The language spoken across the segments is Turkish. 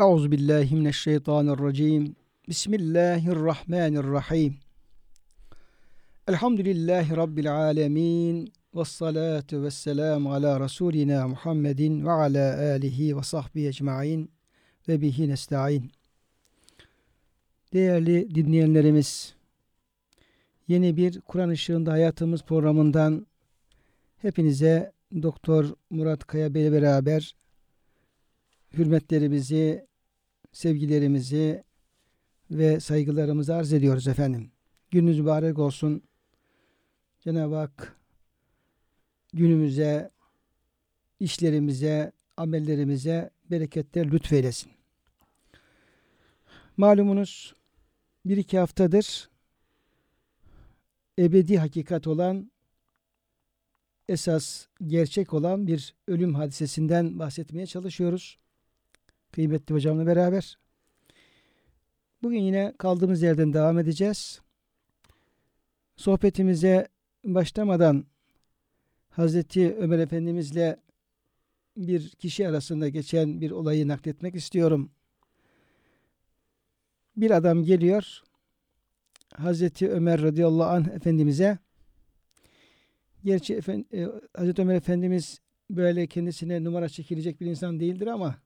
Euzu billahi mineşşeytanirracim. Bismillahirrahmanirrahim. Elhamdülillahi rabbil alamin. Ves salatu vesselam ala rasulina Muhammedin ve ala alihi ve sahbihi ecmaîn ve bihi nestaîn. Değerli dinleyenlerimiz, yeni bir Kur'an ışığında hayatımız programından hepinize Doktor Murat Kaya Bey beraber hürmetlerimizi, sevgilerimizi ve saygılarımızı arz ediyoruz efendim. Gününüz mübarek olsun. Cenab-ı Hak günümüze, işlerimize, amellerimize bereketler lütfeylesin. Malumunuz bir iki haftadır ebedi hakikat olan esas gerçek olan bir ölüm hadisesinden bahsetmeye çalışıyoruz. Kıymetli hocamla beraber. Bugün yine kaldığımız yerden devam edeceğiz. Sohbetimize başlamadan Hazreti Ömer Efendimizle bir kişi arasında geçen bir olayı nakletmek istiyorum. Bir adam geliyor Hazreti Ömer radıyallahu anh Efendimiz'e gerçi efend, e, Hazreti Ömer Efendimiz böyle kendisine numara çekilecek bir insan değildir ama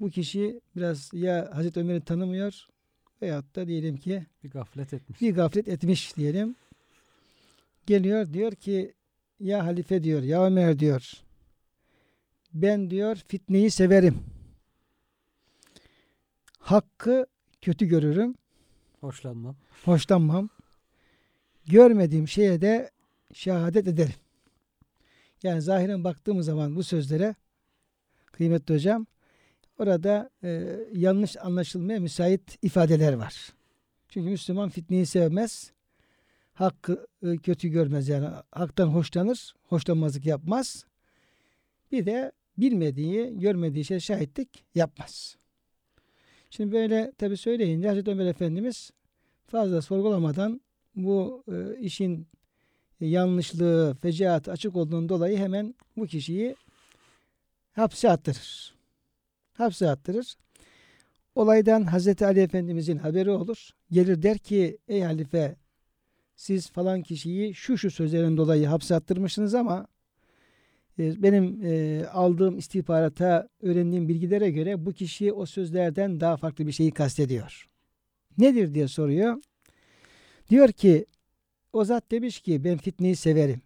bu kişi biraz ya Hazreti Ömer'i tanımıyor veyahut da diyelim ki bir gaflet etmiş. Bir gaflet etmiş diyelim. Geliyor diyor ki ya halife diyor ya Ömer diyor ben diyor fitneyi severim. Hakkı kötü görürüm. Hoşlanmam. Hoşlanmam. Görmediğim şeye de şehadet ederim. Yani zahiren baktığımız zaman bu sözlere kıymetli hocam orada e, yanlış anlaşılmaya müsait ifadeler var. Çünkü Müslüman fitneyi sevmez. Hakkı e, kötü görmez yani haktan hoşlanır, hoşlanmazlık yapmaz. Bir de bilmediği, görmediği şey şahitlik yapmaz. Şimdi böyle tabi söyleyince Hazreti Ömer Efendimiz fazla sorgulamadan bu e, işin yanlışlığı, fecaat açık olduğundan dolayı hemen bu kişiyi hapse attırır. Hapse attırır. Olaydan Hazreti Ali Efendimizin haberi olur. Gelir der ki ey halife siz falan kişiyi şu şu sözlerin dolayı hapse attırmışsınız ama e, benim e, aldığım istihbarata öğrendiğim bilgilere göre bu kişi o sözlerden daha farklı bir şeyi kastediyor. Nedir diye soruyor. Diyor ki o zat demiş ki ben fitneyi severim.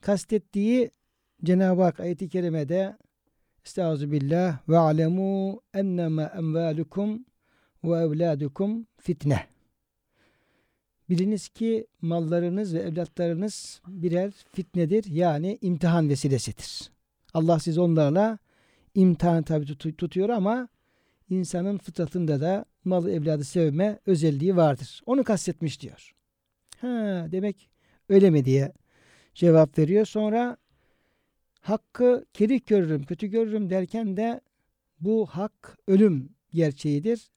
Kastettiği Cenab-ı Hak ayeti kerimede Estaizu billah ve alemu ennema emvalukum ve evladukum fitne. Biliniz ki mallarınız ve evlatlarınız birer fitnedir yani imtihan vesilesidir. Allah siz onlarla imtihan tabi tutuyor ama insanın fıtratında da mal evladı sevme özelliği vardır. Onu kastetmiş diyor. Ha demek öyle mi diye cevap veriyor. Sonra hakkı kerih görürüm, kötü görürüm derken de bu hak ölüm gerçeğidir.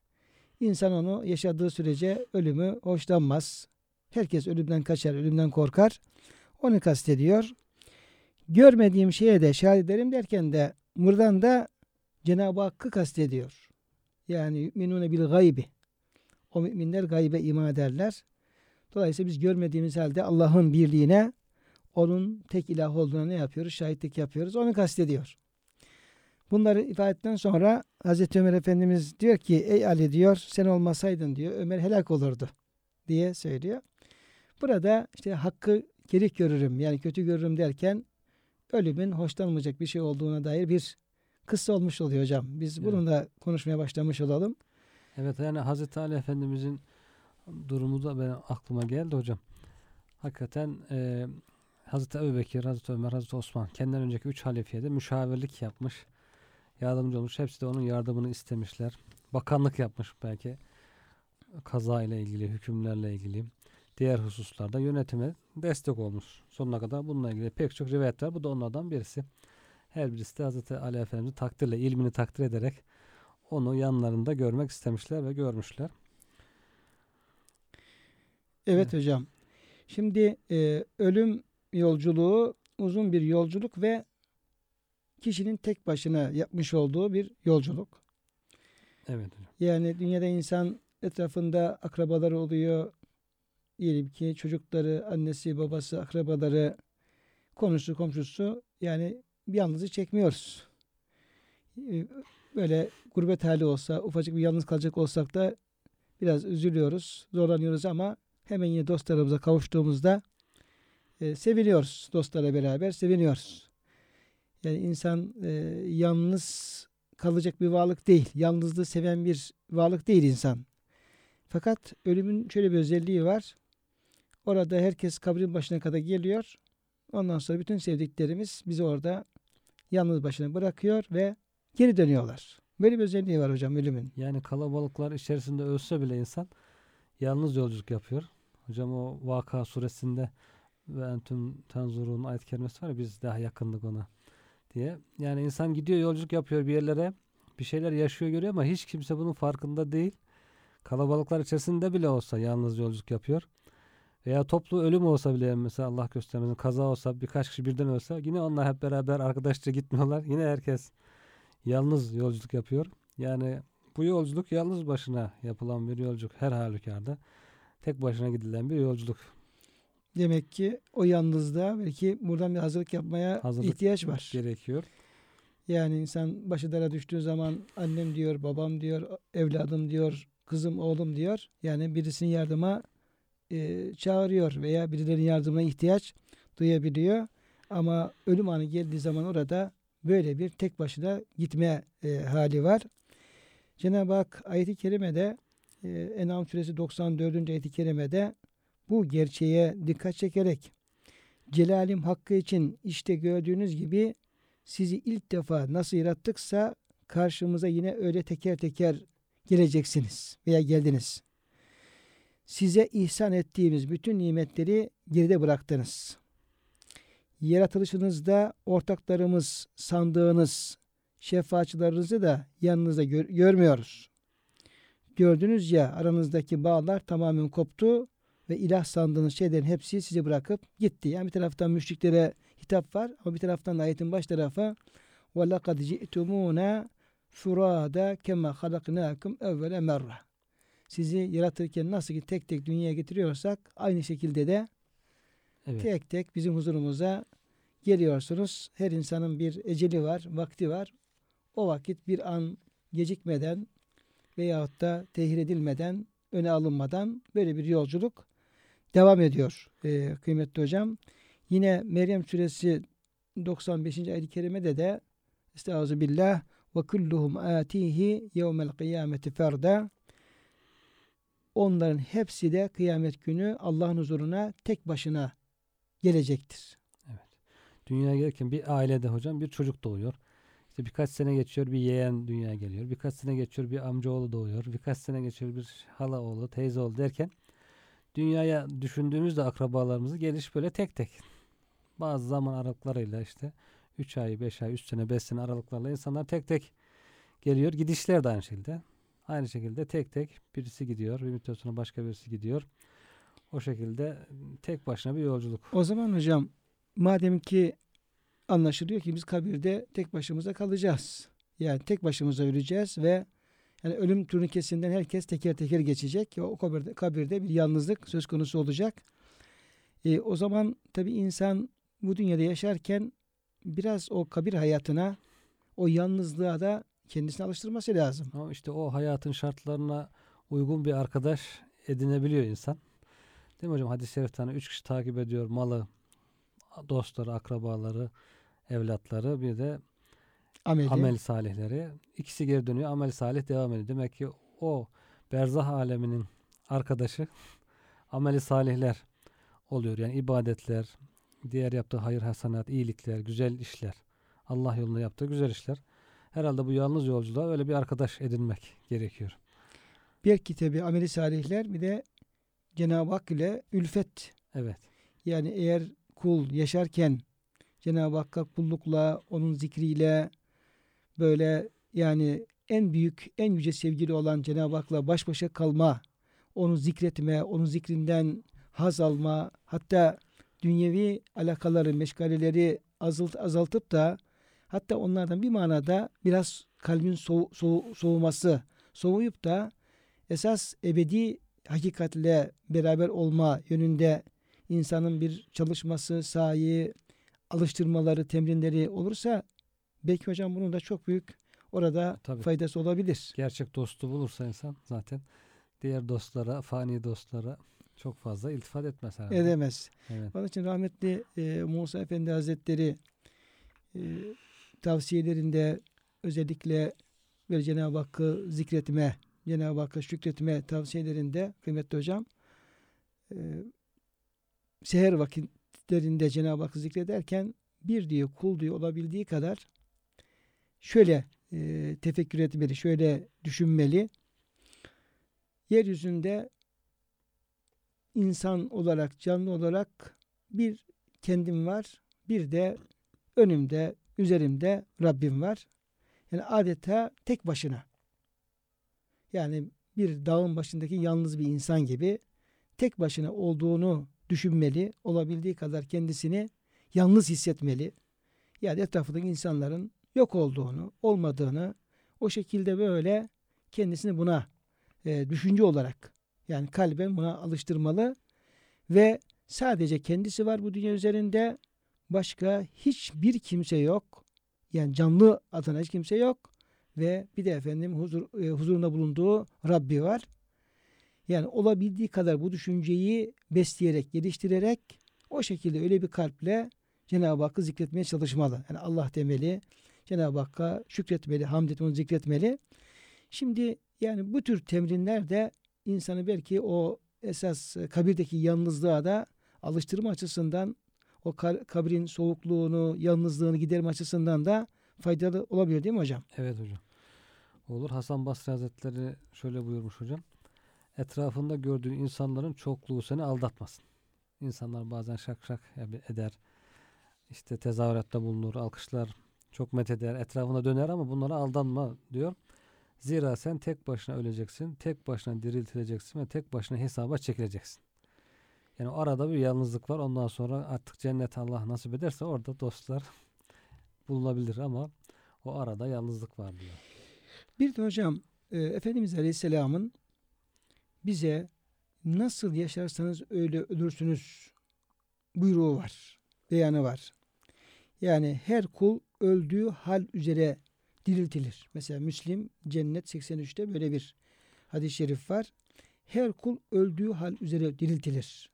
İnsan onu yaşadığı sürece ölümü hoşlanmaz. Herkes ölümden kaçar, ölümden korkar. Onu kastediyor. Görmediğim şeye de şahit ederim derken de buradan da Cenab-ı Hakk'ı kastediyor. Yani yu'minune bil gaybi. O müminler gaybe iman ederler. Dolayısıyla biz görmediğimiz halde Allah'ın birliğine onun tek ilah olduğuna ne yapıyoruz? Şahitlik yapıyoruz. Onu kastediyor. Bunları ifade ettikten sonra Hazreti Ömer Efendimiz diyor ki ey Ali diyor sen olmasaydın diyor Ömer helak olurdu diye söylüyor. Burada işte hakkı kerih görürüm yani kötü görürüm derken ölümün hoşlanmayacak bir şey olduğuna dair bir kıssa olmuş oluyor hocam. Biz evet. bununla konuşmaya başlamış olalım. Evet yani Hazreti Ali Efendimizin durumu da benim aklıma geldi hocam. Hakikaten e, Hazreti Ebu Bekir, Hazreti Ömer, Hazreti Osman kendinden önceki üç halifeye de müşavirlik yapmış. Yardımcı olmuş. Hepsi de onun yardımını istemişler. Bakanlık yapmış belki. Kaza ile ilgili, hükümlerle ilgili. Diğer hususlarda yönetime destek olmuş. Sonuna kadar bununla ilgili pek çok rivayet var. Bu da onlardan birisi. Her birisi de Hazreti Ali Efendimiz'i takdirle, ilmini takdir ederek onu yanlarında görmek istemişler ve görmüşler. Evet, evet. hocam. Şimdi e, ölüm yolculuğu uzun bir yolculuk ve kişinin tek başına yapmış olduğu bir yolculuk. Evet hocam. Yani dünyada insan etrafında akrabaları oluyor. Diyelim ki çocukları, annesi, babası, akrabaları, konusu, komşusu yani bir yalnızlık çekmiyoruz. Ee, Böyle gurbet hali olsa, ufacık bir yalnız kalacak olsak da biraz üzülüyoruz, zorlanıyoruz ama hemen yine dostlarımıza kavuştuğumuzda e, seviniyoruz. Dostlarla beraber seviniyoruz. Yani insan e, yalnız kalacak bir varlık değil. Yalnızlığı seven bir varlık değil insan. Fakat ölümün şöyle bir özelliği var. Orada herkes kabrin başına kadar geliyor. Ondan sonra bütün sevdiklerimiz bizi orada yalnız başına bırakıyor ve geri dönüyorlar. Böyle bir özelliği var hocam ölümün. Yani kalabalıklar içerisinde ölse bile insan yalnız yolculuk yapıyor. Hocam o Vaka suresinde ve entüm tenzurun ayet kerimesi var ya biz daha yakındık ona diye. Yani insan gidiyor yolculuk yapıyor bir yerlere bir şeyler yaşıyor görüyor ama hiç kimse bunun farkında değil. Kalabalıklar içerisinde bile olsa yalnız yolculuk yapıyor. Veya toplu ölüm olsa bile mesela Allah göstermesin kaza olsa birkaç kişi birden ölse yine onlar hep beraber arkadaşça gitmiyorlar. Yine herkes yalnız yolculuk yapıyor. Yani bu yolculuk yalnız başına yapılan bir yolculuk her halükarda. Tek başına gidilen bir yolculuk. Demek ki o yalnızlığa belki buradan bir hazırlık yapmaya Hazırlık ihtiyaç var. gerekiyor. Yani insan başı dara düştüğü zaman annem diyor, babam diyor, evladım diyor, kızım, oğlum diyor. Yani birisinin yardıma e, çağırıyor veya birilerinin yardımına ihtiyaç duyabiliyor. Ama ölüm anı geldiği zaman orada böyle bir tek başına gitme e, hali var. Cenab-ı Hak ayeti kerimede e, En'am suresi 94. ayeti kerimede bu gerçeğe dikkat çekerek Celalim hakkı için işte gördüğünüz gibi sizi ilk defa nasıl yarattıksa karşımıza yine öyle teker teker geleceksiniz veya geldiniz. Size ihsan ettiğimiz bütün nimetleri geride bıraktınız. Yaratılışınızda ortaklarımız sandığınız şefaatçilerinizi de yanınızda gör- görmüyoruz. Gördünüz ya aranızdaki bağlar tamamen koptu ve ilah sandığınız şeylerin hepsi sizi bırakıp gitti. Yani bir taraftan müşriklere hitap var ama bir taraftan da ayetin baş tarafı وَلَقَدْ جِئْتُمُونَ فُرَادَ كَمَا خَلَقْنَاكُمْ اَوَّلَ مَرَّةً Sizi yaratırken nasıl ki tek tek dünyaya getiriyorsak aynı şekilde de Evet. tek tek bizim huzurumuza geliyorsunuz. Her insanın bir eceli var, vakti var. O vakit bir an gecikmeden veyahut da tehir edilmeden, öne alınmadan böyle bir yolculuk devam ediyor ee, kıymetli hocam. Yine Meryem suresi 95. ayet-i kerimede de Estaizu billah ve kulluhum atihi yevmel kıyameti ferda onların hepsi de kıyamet günü Allah'ın huzuruna tek başına gelecektir. Dünyaya gelirken bir ailede hocam bir çocuk doğuyor. İşte birkaç sene geçiyor bir yeğen dünyaya geliyor. Birkaç sene geçiyor bir amcaoğlu doğuyor. Birkaç sene geçiyor bir hala oğlu, teyze oğlu derken dünyaya düşündüğümüzde akrabalarımızı geliş böyle tek tek. Bazı zaman aralıklarıyla işte 3 ay, 5 ay, 3 sene, 5 sene aralıklarla insanlar tek tek geliyor. Gidişler de aynı şekilde. Aynı şekilde tek tek birisi gidiyor. Bir müddet sonra başka birisi gidiyor. O şekilde tek başına bir yolculuk. O zaman hocam madem ki anlaşılıyor ki biz kabirde tek başımıza kalacağız. Yani tek başımıza öleceğiz ve yani ölüm turnikesinden herkes teker teker geçecek. O kabirde, kabirde bir yalnızlık söz konusu olacak. E, o zaman tabi insan bu dünyada yaşarken biraz o kabir hayatına, o yalnızlığa da kendisini alıştırması lazım. Ama işte o hayatın şartlarına uygun bir arkadaş edinebiliyor insan. Değil mi hocam? Hadis-i şerifte hani üç kişi takip ediyor malı, dostları, akrabaları, evlatları bir de Ameli. amel salihleri. İkisi geri dönüyor. Amel salih devam ediyor. Demek ki o berzah aleminin arkadaşı ameli salihler oluyor. Yani ibadetler, diğer yaptığı hayır hasanat, iyilikler, güzel işler. Allah yolunda yaptığı güzel işler. Herhalde bu yalnız yolculuğa öyle bir arkadaş edinmek gerekiyor. Bir kitabı ameli salihler bir de Cenab-ı Hak ile ülfet Evet. Yani eğer kul yaşarken Cenab-ı Hakk'a kullukla, onun zikriyle böyle yani en büyük, en yüce sevgili olan Cenab-ı Hak'la baş başa kalma, onu zikretme, onun zikrinden haz alma, hatta dünyevi alakaları, meşgaleleri azalt, azaltıp da hatta onlardan bir manada biraz kalbin soğu, soğu- soğuması, soğuyup da esas ebedi hakikatle beraber olma yönünde insanın bir çalışması, sahi, alıştırmaları, temrinleri olursa belki hocam bunun da çok büyük orada Tabii. faydası olabilir. Gerçek dostu bulursa insan zaten diğer dostlara, fani dostlara çok fazla iltifat etmez herhalde. Edemez. Evet. Onun için rahmetli e, Musa Efendi Hazretleri e, tavsiyelerinde özellikle böyle Cenab-ı Hakk'ı zikretme, Cenab-ı Hakk'a şükretme tavsiyelerinde kıymetli hocam e, seher vakitlerinde Cenab-ı Hakk'ı zikrederken bir diyor kul diyor olabildiği kadar şöyle e, tefekkür etmeli, şöyle düşünmeli. Yeryüzünde insan olarak, canlı olarak bir kendim var, bir de önümde, üzerimde Rabbim var. Yani adeta tek başına. Yani bir dağın başındaki yalnız bir insan gibi tek başına olduğunu düşünmeli, olabildiği kadar kendisini yalnız hissetmeli. Yani etrafındaki insanların yok olduğunu, olmadığını o şekilde böyle kendisini buna e, düşünce olarak yani kalben buna alıştırmalı ve sadece kendisi var bu dünya üzerinde başka hiçbir kimse yok. Yani canlı adına hiç kimse yok ve bir de efendim huzur, e, huzurunda bulunduğu Rabbi var. Yani olabildiği kadar bu düşünceyi besleyerek, geliştirerek o şekilde öyle bir kalple Cenab-ı Hakk'ı zikretmeye çalışmalı. Yani Allah demeli, Cenab-ı Hakk'a şükretmeli, hamd etmeli, zikretmeli. Şimdi yani bu tür temrinler de insanı belki o esas kabirdeki yalnızlığa da alıştırma açısından o kabrin soğukluğunu, yalnızlığını giderme açısından da faydalı olabilir değil mi hocam? Evet hocam. Olur. Hasan Basri Hazretleri şöyle buyurmuş hocam. Etrafında gördüğün insanların çokluğu seni aldatmasın. İnsanlar bazen şak şak eder. İşte tezahüratta bulunur, alkışlar, çok met eder, etrafına döner ama bunlara aldanma diyor. Zira sen tek başına öleceksin, tek başına diriltileceksin ve tek başına hesaba çekileceksin. Yani arada bir yalnızlık var. Ondan sonra artık cennet Allah nasip ederse orada dostlar bulunabilir ama o arada yalnızlık var diyor. Bir de hocam e, Efendimiz Aleyhisselam'ın bize nasıl yaşarsanız öyle ölürsünüz buyruğu var, beyanı var. Yani her kul öldüğü hal üzere diriltilir. Mesela Müslim Cennet 83'te böyle bir hadis-i şerif var. Her kul öldüğü hal üzere diriltilir.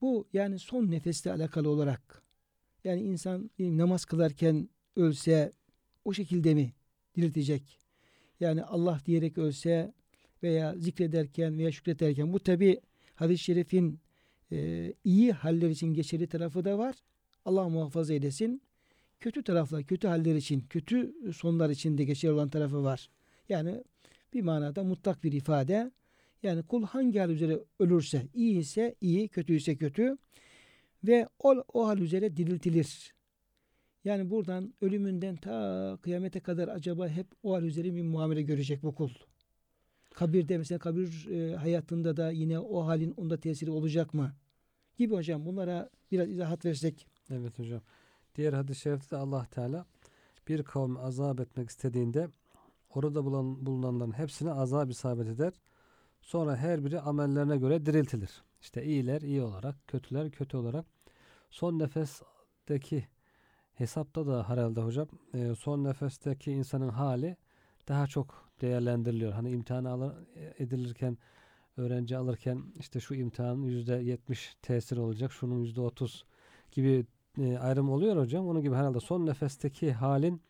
Bu yani son nefeste alakalı olarak yani insan namaz kılarken ölse o şekilde mi diriltecek? Yani Allah diyerek ölse veya zikrederken veya şükrederken bu tabi hadis-i şerifin e, iyi haller için geçerli tarafı da var. Allah muhafaza eylesin. Kötü taraflar, kötü haller için, kötü sonlar için de geçerli olan tarafı var. Yani bir manada mutlak bir ifade. Yani kul hangi hal üzere ölürse, iyi ise iyi, kötü ise kötü ve o, o hal üzere diriltilir. Yani buradan ölümünden ta kıyamete kadar acaba hep o hal üzere bir muamele görecek bu kul. Kabirde mesela kabir e, hayatında da yine o halin onda tesiri olacak mı? Gibi hocam bunlara biraz izahat versek. Evet hocam. Diğer hadis-i şerifte de Allah Teala bir kavmi azap etmek istediğinde orada bulunan, bulunanların hepsine azap isabet eder. Sonra her biri amellerine göre diriltilir. İşte iyiler iyi olarak, kötüler kötü olarak. Son nefesteki hesapta da herhalde hocam e, son nefesteki insanın hali daha çok değerlendiriliyor. Hani imtihan alır, edilirken öğrenci alırken işte şu imtihanın yüzde yetmiş tesir olacak, şunun yüzde otuz gibi e, ayrım oluyor hocam. Onun gibi herhalde son nefesteki halin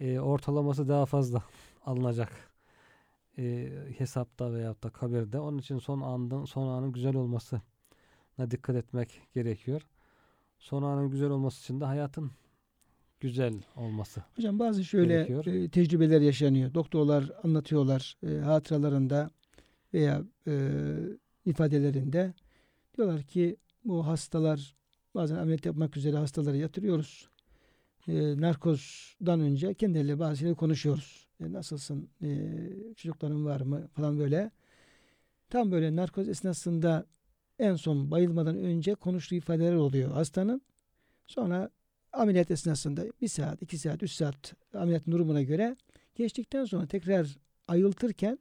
e, ortalaması daha fazla alınacak e, hesapta veyahut da kabirde. Onun için son anın son anın güzel olmasına dikkat etmek gerekiyor. Son anın güzel olması için de hayatın güzel olması. Hocam bazı şöyle e, tecrübeler yaşanıyor. Doktorlar anlatıyorlar e, hatıralarında veya e, ifadelerinde diyorlar ki bu hastalar bazen ameliyat yapmak üzere hastaları yatırıyoruz. E, narkozdan önce kendileriyle bazı şeyleri konuşuyoruz. E, nasılsın? E, çocukların var mı? Falan böyle. Tam böyle narkoz esnasında en son bayılmadan önce konuştuğu ifadeler oluyor hastanın. Sonra ameliyat esnasında bir saat, iki saat, üç saat ameliyatın durumuna göre geçtikten sonra tekrar ayıltırken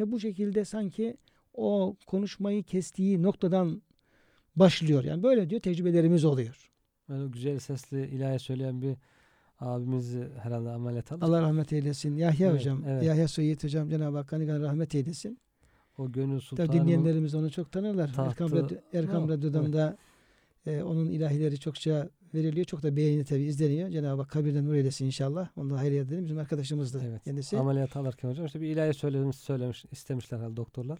ve bu şekilde sanki o konuşmayı kestiği noktadan başlıyor. Yani böyle diyor tecrübelerimiz oluyor. Böyle güzel sesli ilahi söyleyen bir abimizi herhalde ameliyat alır. Allah rahmet eylesin. Yahya Evet, hocam, evet. Yahya Söğüt hocam Cenab-ı Hak gani rahmet eylesin. O gönül Tabii sultanı dinleyenlerimiz onu çok tanırlar. tahtı- Erkam, Radyo, Erkam Radyo'dan evet. e, onun ilahileri çokça veriliyor. Çok da beğeni tabii izleniyor. Cenab-ı Hak kabirden nur eylesin inşallah. Onu da hayır edelim. Bizim arkadaşımızdı Evet. kendisi. ameliyat alırken hocam işte bir ilahi söylemiş, söylemiş istemişler herhalde doktorlar.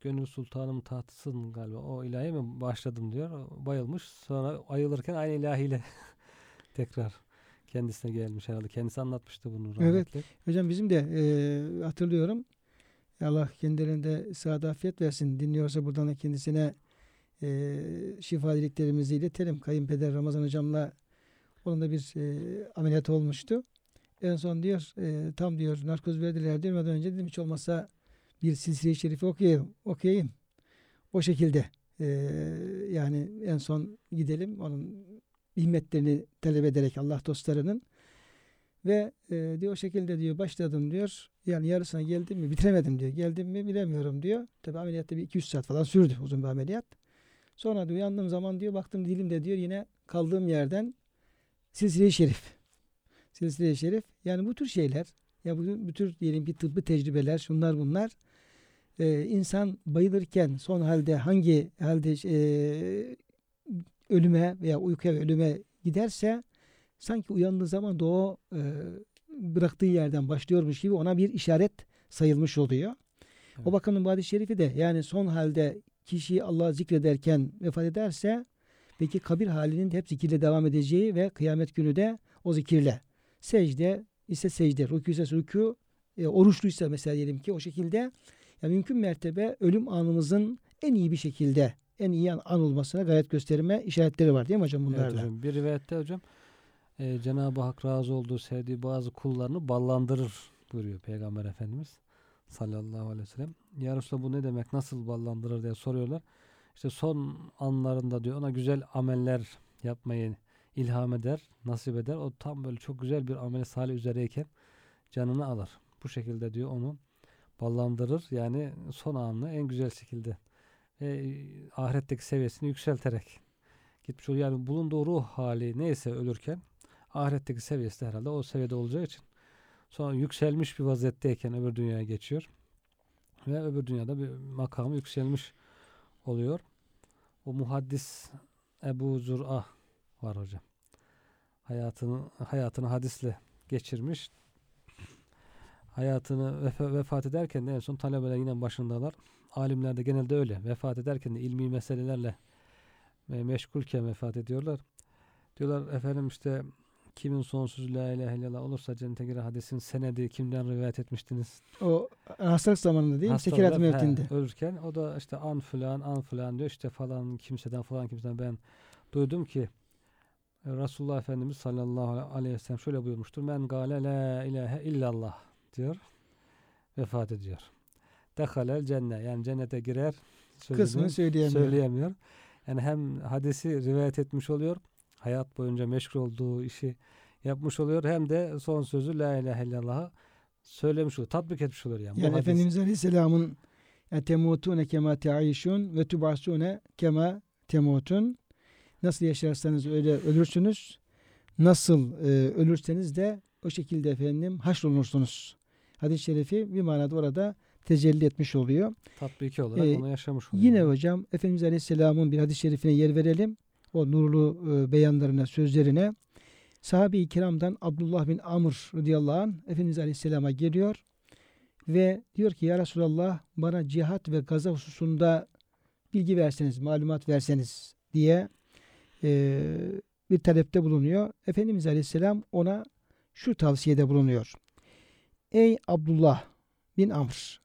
Gönül sultanım tahtısın galiba. O ilahi mi başladım diyor. Bayılmış. Sonra ayılırken aynı ilahiyle tekrar kendisine gelmiş herhalde. Kendisi anlatmıştı bunu Evet. rahmetli. Hocam bizim de e, hatırlıyorum. Allah kendilerinde saat afiyet versin. Dinliyorsa buradan da kendisine e, şifa dileklerimizi iletelim. Kayınpeder Ramazan hocamla onun da bir e, ameliyat olmuştu. En son diyor e, tam diyor narkoz verdiler. Ondan önce dedim hiç olmazsa bir silsile-i şerifi okuyayım. okuyayım. O şekilde e, yani en son gidelim onun himmetlerini talep ederek Allah dostlarının ve e, diyor o şekilde diyor başladım diyor. Yani yarısına geldim mi bitiremedim diyor. Geldim mi bilemiyorum diyor. Tabi ameliyatta bir 200 saat falan sürdü uzun bir ameliyat. Sonra diyor uyandığım zaman diyor baktım dilimde diyor yine kaldığım yerden silsile-i şerif. Silsile-i şerif. Yani bu tür şeyler ya bu, bu tür diyelim ki tıbbi tecrübeler şunlar bunlar e, insan bayılırken son halde hangi halde e, ölüme veya uykuya ve ölüme giderse sanki uyandığı zaman da o e, bıraktığı yerden başlıyormuş gibi ona bir işaret sayılmış oluyor. Evet. O bakımdan bu hadis-i şerifi de yani son halde kişi Allah'ı zikrederken vefat ederse peki kabir halinin hep zikirle devam edeceği ve kıyamet günü de o zikirle secde ise secde, rükû ise rükû, e, oruçluysa mesela diyelim ki o şekilde yani mümkün mertebe ölüm anımızın en iyi bir şekilde en iyi an, an olmasına gayret gösterme işaretleri var değil mi hocam Evet bunlarla? hocam. Bir rivayette hocam e, Cenab-ı Hak razı olduğu, sevdiği bazı kullarını ballandırır buyuruyor Peygamber Efendimiz sallallahu aleyhi ve sellem. Ya Resulallah bu ne demek? Nasıl ballandırır diye soruyorlar. İşte son anlarında diyor ona güzel ameller yapmayı ilham eder, nasip eder. O tam böyle çok güzel bir amel salih üzereyken canını alır. Bu şekilde diyor onu ballandırır. Yani son anını en güzel şekilde e, ahiretteki seviyesini yükselterek gitmiş oluyor. Yani bulunduğu ruh hali neyse ölürken ahiretteki seviyesi de herhalde o seviyede olacağı için sonra yükselmiş bir vaziyetteyken öbür dünyaya geçiyor. Ve öbür dünyada bir makamı yükselmiş oluyor. O muhaddis Ebu Zur'a var hocam. Hayatını hayatını hadisle geçirmiş. Hayatını vefa- vefat ederken de en son talebeler yine başındalar. Alimler de genelde öyle. Vefat ederken de ilmi meselelerle meşgulken vefat ediyorlar. Diyorlar efendim işte kimin sonsuz la ilahe illallah olursa cennete girer hadisin senedi kimden rivayet etmiştiniz? O hastalık zamanında değil mi? Sekirat mevkinde. ölürken o da işte an filan an filan diyor işte falan kimseden falan kimseden ben duydum ki Resulullah Efendimiz sallallahu aleyhi ve sellem şöyle buyurmuştur. Men gale la ilahe illallah diyor. Vefat ediyor. Dehalel cennet yani cennete girer Kısmını söyleyemiyor. söyleyemiyor. Yani hem hadisi rivayet etmiş oluyor. Hayat boyunca meşgul olduğu işi yapmış oluyor. Hem de son sözü la ilahe illallah'ı söylemiş oluyor. Tatbik etmiş oluyor yani. Yani. Efendimiz Aleyhisselam'ın temutune kema te'ayişun ve tubasune kema temutun nasıl yaşarsanız öyle ölürsünüz. Nasıl e, ölürseniz de o şekilde efendim haşrolunursunuz. Hadis-i şerifi bir manada orada tecelli etmiş oluyor. tatbiki olarak Ee, onu yaşamış oluyor. Yine hocam Efendimiz Aleyhisselam'ın bir hadis-i şerifine yer verelim. O nurlu e, beyanlarına, sözlerine. Sahabe-i kiramdan Abdullah bin Amr radıyallahu anh Efendimiz Aleyhisselam'a geliyor ve diyor ki ya Resulallah bana cihat ve gaza hususunda bilgi verseniz, malumat verseniz diye e, bir talepte bulunuyor. Efendimiz Aleyhisselam ona şu tavsiyede bulunuyor. Ey Abdullah bin Amr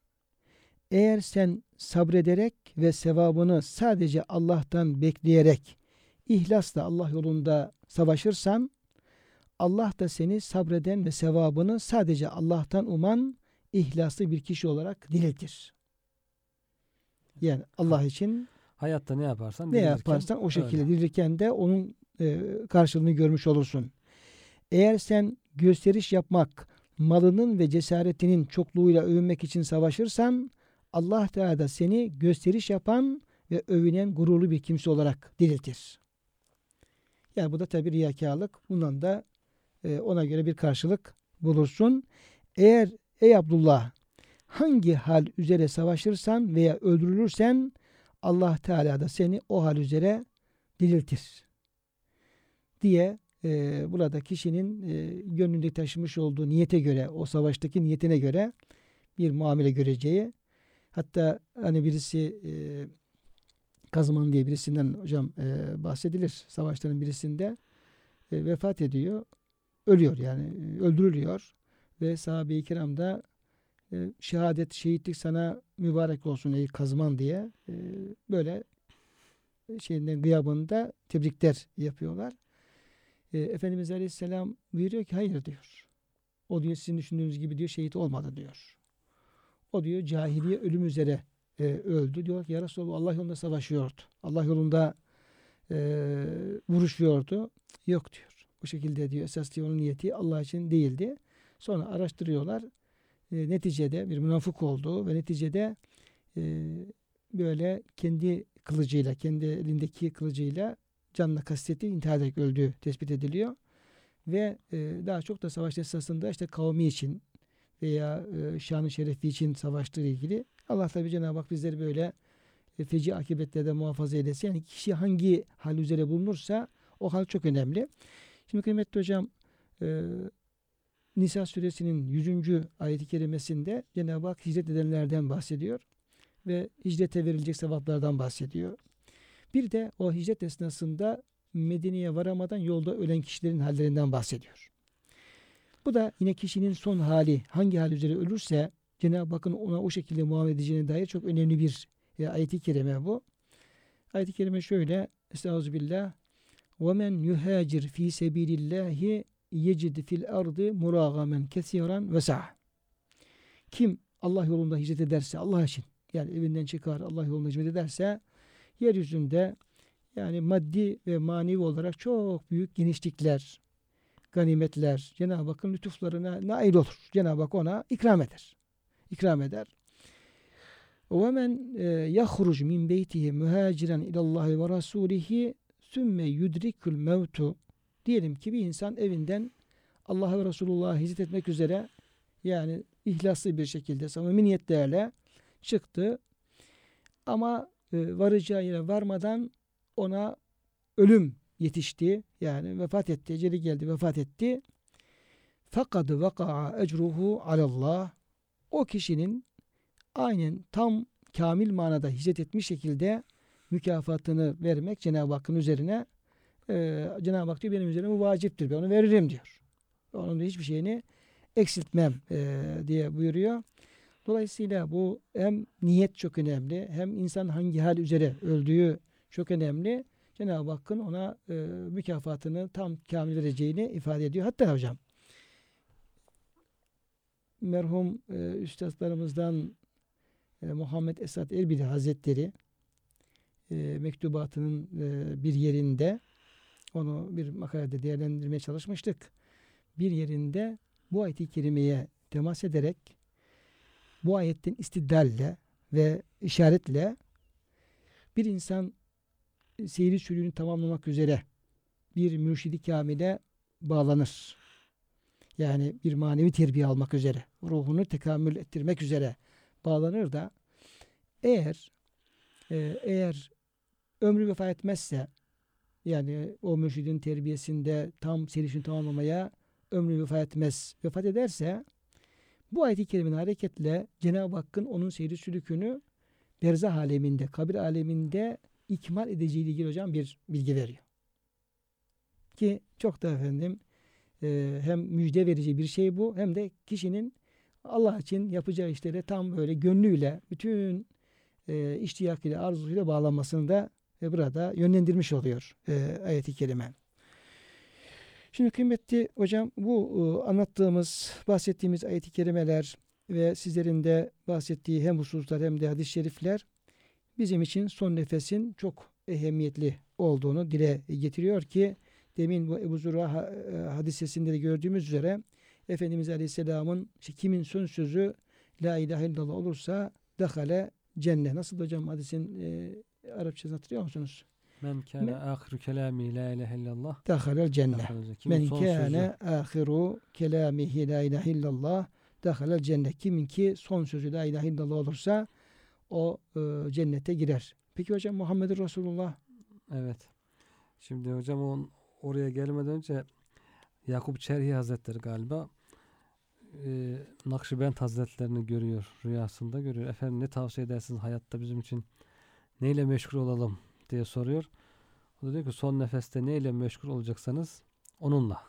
eğer sen sabrederek ve sevabını sadece Allah'tan bekleyerek ihlasla Allah yolunda savaşırsan Allah da seni sabreden ve sevabını sadece Allah'tan uman ihlaslı bir kişi olarak diletir. Yani Allah için Hayatta ne yaparsan ne yaparsan o şekilde öyle. de onun e, karşılığını görmüş olursun. Eğer sen gösteriş yapmak, malının ve cesaretinin çokluğuyla övünmek için savaşırsan Allah Teala da seni gösteriş yapan ve övünen gururlu bir kimse olarak diriltir. Yani bu da tabi riyakarlık. Bundan da e, ona göre bir karşılık bulursun. Eğer ey Abdullah hangi hal üzere savaşırsan veya öldürülürsen Allah Teala da seni o hal üzere diriltir diye e, burada kişinin e, gönlünde taşımış olduğu niyete göre, o savaştaki niyetine göre bir muamele göreceği. Hatta hani birisi e, Kazman diye birisinden hocam e, bahsedilir. Savaşların birisinde e, vefat ediyor. Ölüyor yani öldürülüyor. Ve sahabe-i kiram da e, şehadet, şehitlik sana mübarek olsun ey Kazman diye e, böyle şeyinden gıyabında tebrikler yapıyorlar. E, Efendimiz Aleyhisselam buyuruyor ki hayır diyor. O diyor sizin düşündüğünüz gibi diyor şehit olmadı diyor. O diyor cahiliye ölüm üzere e, öldü. Diyor ki ya Resulallah Allah yolunda savaşıyordu. Allah yolunda e, vuruşuyordu. Yok diyor. Bu şekilde diyor esas diyor onun niyeti Allah için değildi. Sonra araştırıyorlar. E, neticede bir münafık oldu ve neticede e, böyle kendi kılıcıyla, kendi elindeki kılıcıyla canına kastetti, intihar ederek öldüğü tespit ediliyor. Ve e, daha çok da savaş esasında işte kavmi için veya e, şanı şerefi için savaştığı ilgili Allah tabi Cenab-ı Hak bizleri böyle e, feci akibetlerde muhafaza eylesin. Yani kişi hangi hal üzere bulunursa o hal çok önemli. Şimdi kıymetli hocam e, Nisa suresinin 100. ayet-i kerimesinde Cenab-ı Hak hicret edenlerden bahsediyor ve hicrete verilecek sevaplardan bahsediyor. Bir de o hicret esnasında Medine'ye varamadan yolda ölen kişilerin hallerinden bahsediyor. Bu da yine kişinin son hali hangi hal üzere ölürse Cenab-ı Hakk'ın ona o şekilde muamele edeceğine dair çok önemli bir e, ayet-i kerime bu. Ayet-i kerime şöyle Estağfirullah وَمَنْ يُهَاجِرْ ف۪ي سَب۪يلِ اللّٰهِ يَجِدْ فِي الْاَرْضِ مُرَاغَمًا كَثِيرًا وَسَعَ Kim Allah yolunda hicret ederse Allah için yani evinden çıkar Allah yolunda hicret ederse yeryüzünde yani maddi ve manevi olarak çok büyük genişlikler, ganimetler, Cenab-ı Hakk'ın lütuflarına nail olur. Cenab-ı Hak ona ikram eder. İkram eder. Ve men yahruc min beytihi muhaciren ilallahi ve rasulihi sümme yudrikül mevtu. Diyelim ki bir insan evinden Allah'a ve Resulullah'a hizmet etmek üzere yani ihlaslı bir şekilde samimi niyetlerle çıktı. Ama e, varacağı yere varmadan ona ölüm yetişti. Yani vefat etti. Eceli geldi vefat etti. Fakat vaka'a ecruhu alallah. O kişinin aynen tam kamil manada hicret etmiş şekilde mükafatını vermek Cenab-ı Hakk'ın üzerine e, Cenab-ı Hak diyor benim üzerime bu vaciptir. Ben onu veririm diyor. Onun da hiçbir şeyini eksiltmem e, diye buyuruyor. Dolayısıyla bu hem niyet çok önemli hem insan hangi hal üzere öldüğü çok önemli. Cenab-ı Hakk'ın ona e, mükafatını tam kamil vereceğini ifade ediyor. Hatta hocam merhum e, üstadlarımızdan e, Muhammed Esad Erbili Hazretleri e, mektubatının e, bir yerinde onu bir makalede değerlendirmeye çalışmıştık. Bir yerinde bu ayet-i kerimeye temas ederek bu ayetten istiddalle ve işaretle bir insan seyri sürüğünü tamamlamak üzere bir mürşidi kamile bağlanır. Yani bir manevi terbiye almak üzere, ruhunu tekamül ettirmek üzere bağlanır da eğer e, eğer ömrü vefat etmezse yani o mürşidin terbiyesinde tam serişini tamamlamaya ömrü vefat etmez. Vefat ederse bu ayet-i kerimenin hareketle Cenab-ı Hakk'ın onun seyri sülükünü berzah aleminde, kabir aleminde ikmal edeceğiyle ilgili hocam bir bilgi veriyor. Ki çok da efendim e, hem müjde verici bir şey bu hem de kişinin Allah için yapacağı işlere tam böyle gönlüyle bütün e, iştiyakıyla arzusuyla bağlanmasını da e, burada yönlendirmiş oluyor e, ayet-i kerime. Şimdi kıymetli hocam bu e, anlattığımız, bahsettiğimiz ayet-i kerimeler ve sizlerin de bahsettiği hem hususlar hem de hadis-i şerifler bizim için son nefesin çok ehemmiyetli olduğunu dile getiriyor ki demin bu Ebu Zura e, hadisesinde de gördüğümüz üzere Efendimiz Aleyhisselam'ın işte kimin son sözü La ilahe illallah olursa dehale cennet. Nasıl hocam hadisin e, Arapçasını hatırlıyor musunuz? Men kâne ahiru kelâmi la ilahe illallah. Dehalel cennet. Men kâne ahiru kelamihi la ilahe illallah dehalel cennet. Kimin ki son sözü la ilahe illallah olursa o e, cennete girer. Peki hocam Muhammed Resulullah Evet. Şimdi hocam on, oraya gelmeden önce Yakup Çerhi Hazretleri galiba e, Nakşibend Hazretlerini görüyor. Rüyasında görüyor. Efendim ne tavsiye edersiniz hayatta bizim için? Neyle meşgul olalım diye soruyor. O da diyor ki son nefeste neyle meşgul olacaksanız onunla.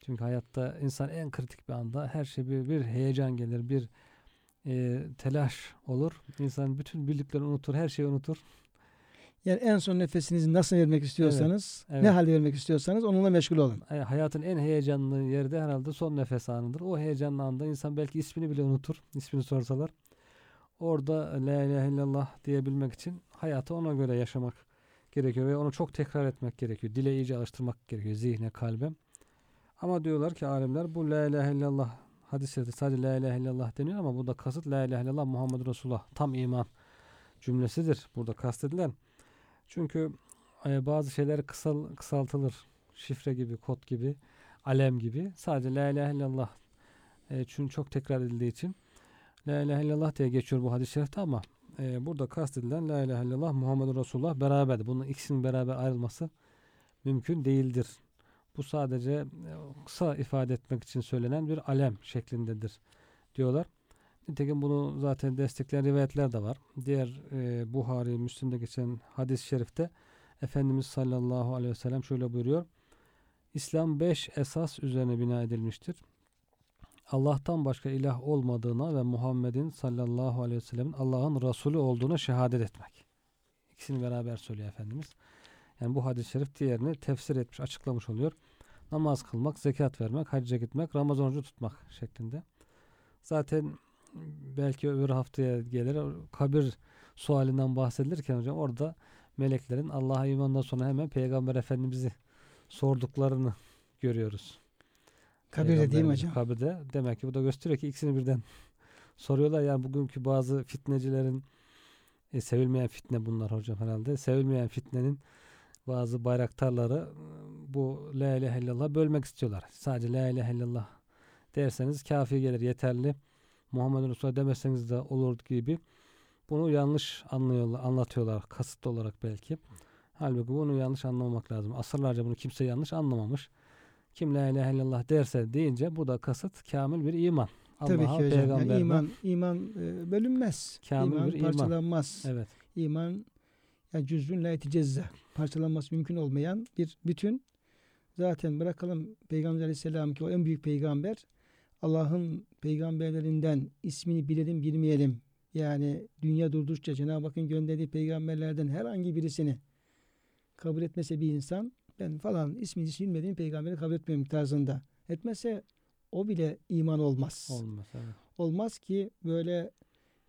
Çünkü hayatta insan en kritik bir anda her şey bir, bir heyecan gelir, bir e, telaş olur. İnsan bütün bildiklerini unutur, her şeyi unutur. yani en son nefesinizi nasıl vermek istiyorsanız, evet. ne hal vermek istiyorsanız onunla meşgul olun. E, hayatın en heyecanlı yerde herhalde son nefes anıdır. O heyecanlı anda insan belki ismini bile unutur. İsmini sorsalar. Orada la ilahe illallah diyebilmek için hayatı ona göre yaşamak gerekiyor ve onu çok tekrar etmek gerekiyor. Dile iyice alıştırmak gerekiyor zihne, kalbe. Ama diyorlar ki alimler bu la ilahe illallah hadislerde sadece la ilahe illallah deniyor ama burada kasıt la ilahe illallah Muhammed Resulullah tam iman cümlesidir burada kastedilen. Çünkü e, bazı şeyler kısal, kısaltılır. Şifre gibi, kod gibi, alem gibi. Sadece la ilahe illallah e, çünkü çok tekrar edildiği için la ilahe illallah diye geçiyor bu hadis-i şerifte ama e, burada kastedilen la ilahe illallah Muhammed Resulullah beraberdir. Bunun ikisinin beraber ayrılması mümkün değildir. Bu sadece e, kısa ifade etmek için söylenen bir alem şeklindedir diyorlar. Nitekim bunu zaten destekleyen rivayetler de var. Diğer e, Buhari, Müslim'de geçen hadis-i şerifte Efendimiz sallallahu aleyhi ve sellem şöyle buyuruyor. İslam beş esas üzerine bina edilmiştir. Allah'tan başka ilah olmadığına ve Muhammed'in sallallahu aleyhi ve sellemin Allah'ın Resulü olduğuna şehadet etmek. İkisini beraber söylüyor Efendimiz. Yani bu hadis-i şerif diğerini tefsir etmiş, açıklamış oluyor. Namaz kılmak, zekat vermek, hacca gitmek, Ramazan orucu tutmak şeklinde. Zaten belki öbür haftaya gelir kabir sualinden bahsedilirken hocam orada meleklerin Allah'a imandan sonra hemen Peygamber Efendimiz'i sorduklarını görüyoruz. Kabirde değil mi hocam? Kabirde. Demek ki bu da gösteriyor ki ikisini birden soruyorlar. Yani bugünkü bazı fitnecilerin e, sevilmeyen fitne bunlar hocam herhalde. Sevilmeyen fitnenin bazı bayraktarları e, bu la ilahe illallah bölmek istiyorlar. Sadece la ilahe illallah derseniz kafi gelir yeterli. Muhammed Resulullah demeseniz de olur gibi bunu yanlış anlıyorlar, anlatıyorlar kasıtlı olarak belki. Halbuki bunu yanlış anlamamak lazım. Asırlarca bunu kimse yanlış anlamamış. Kim la ilahe illallah derse deyince bu da kasıt kamil bir iman. Tabii ki Allah'a, hocam. Yani iman iman e, bölünmez. Kamil iman bir iman. parçalanmaz. Evet. İman yani cüzün la yeticezze. Parçalanması mümkün olmayan bir bütün. Zaten bırakalım Peygamber Aleyhisselam ki o en büyük peygamber. Allah'ın peygamberlerinden ismini bilelim bilmeyelim. Yani dünya durdukça Cenab-ı Hakk'ın gönderdiği peygamberlerden herhangi birisini kabul etmese bir insan ben falan ismini hiç bilmediğim peygamberi kabul etmiyorum tarzında etmese o bile iman olmaz Olmaz. Evet. olmaz ki böyle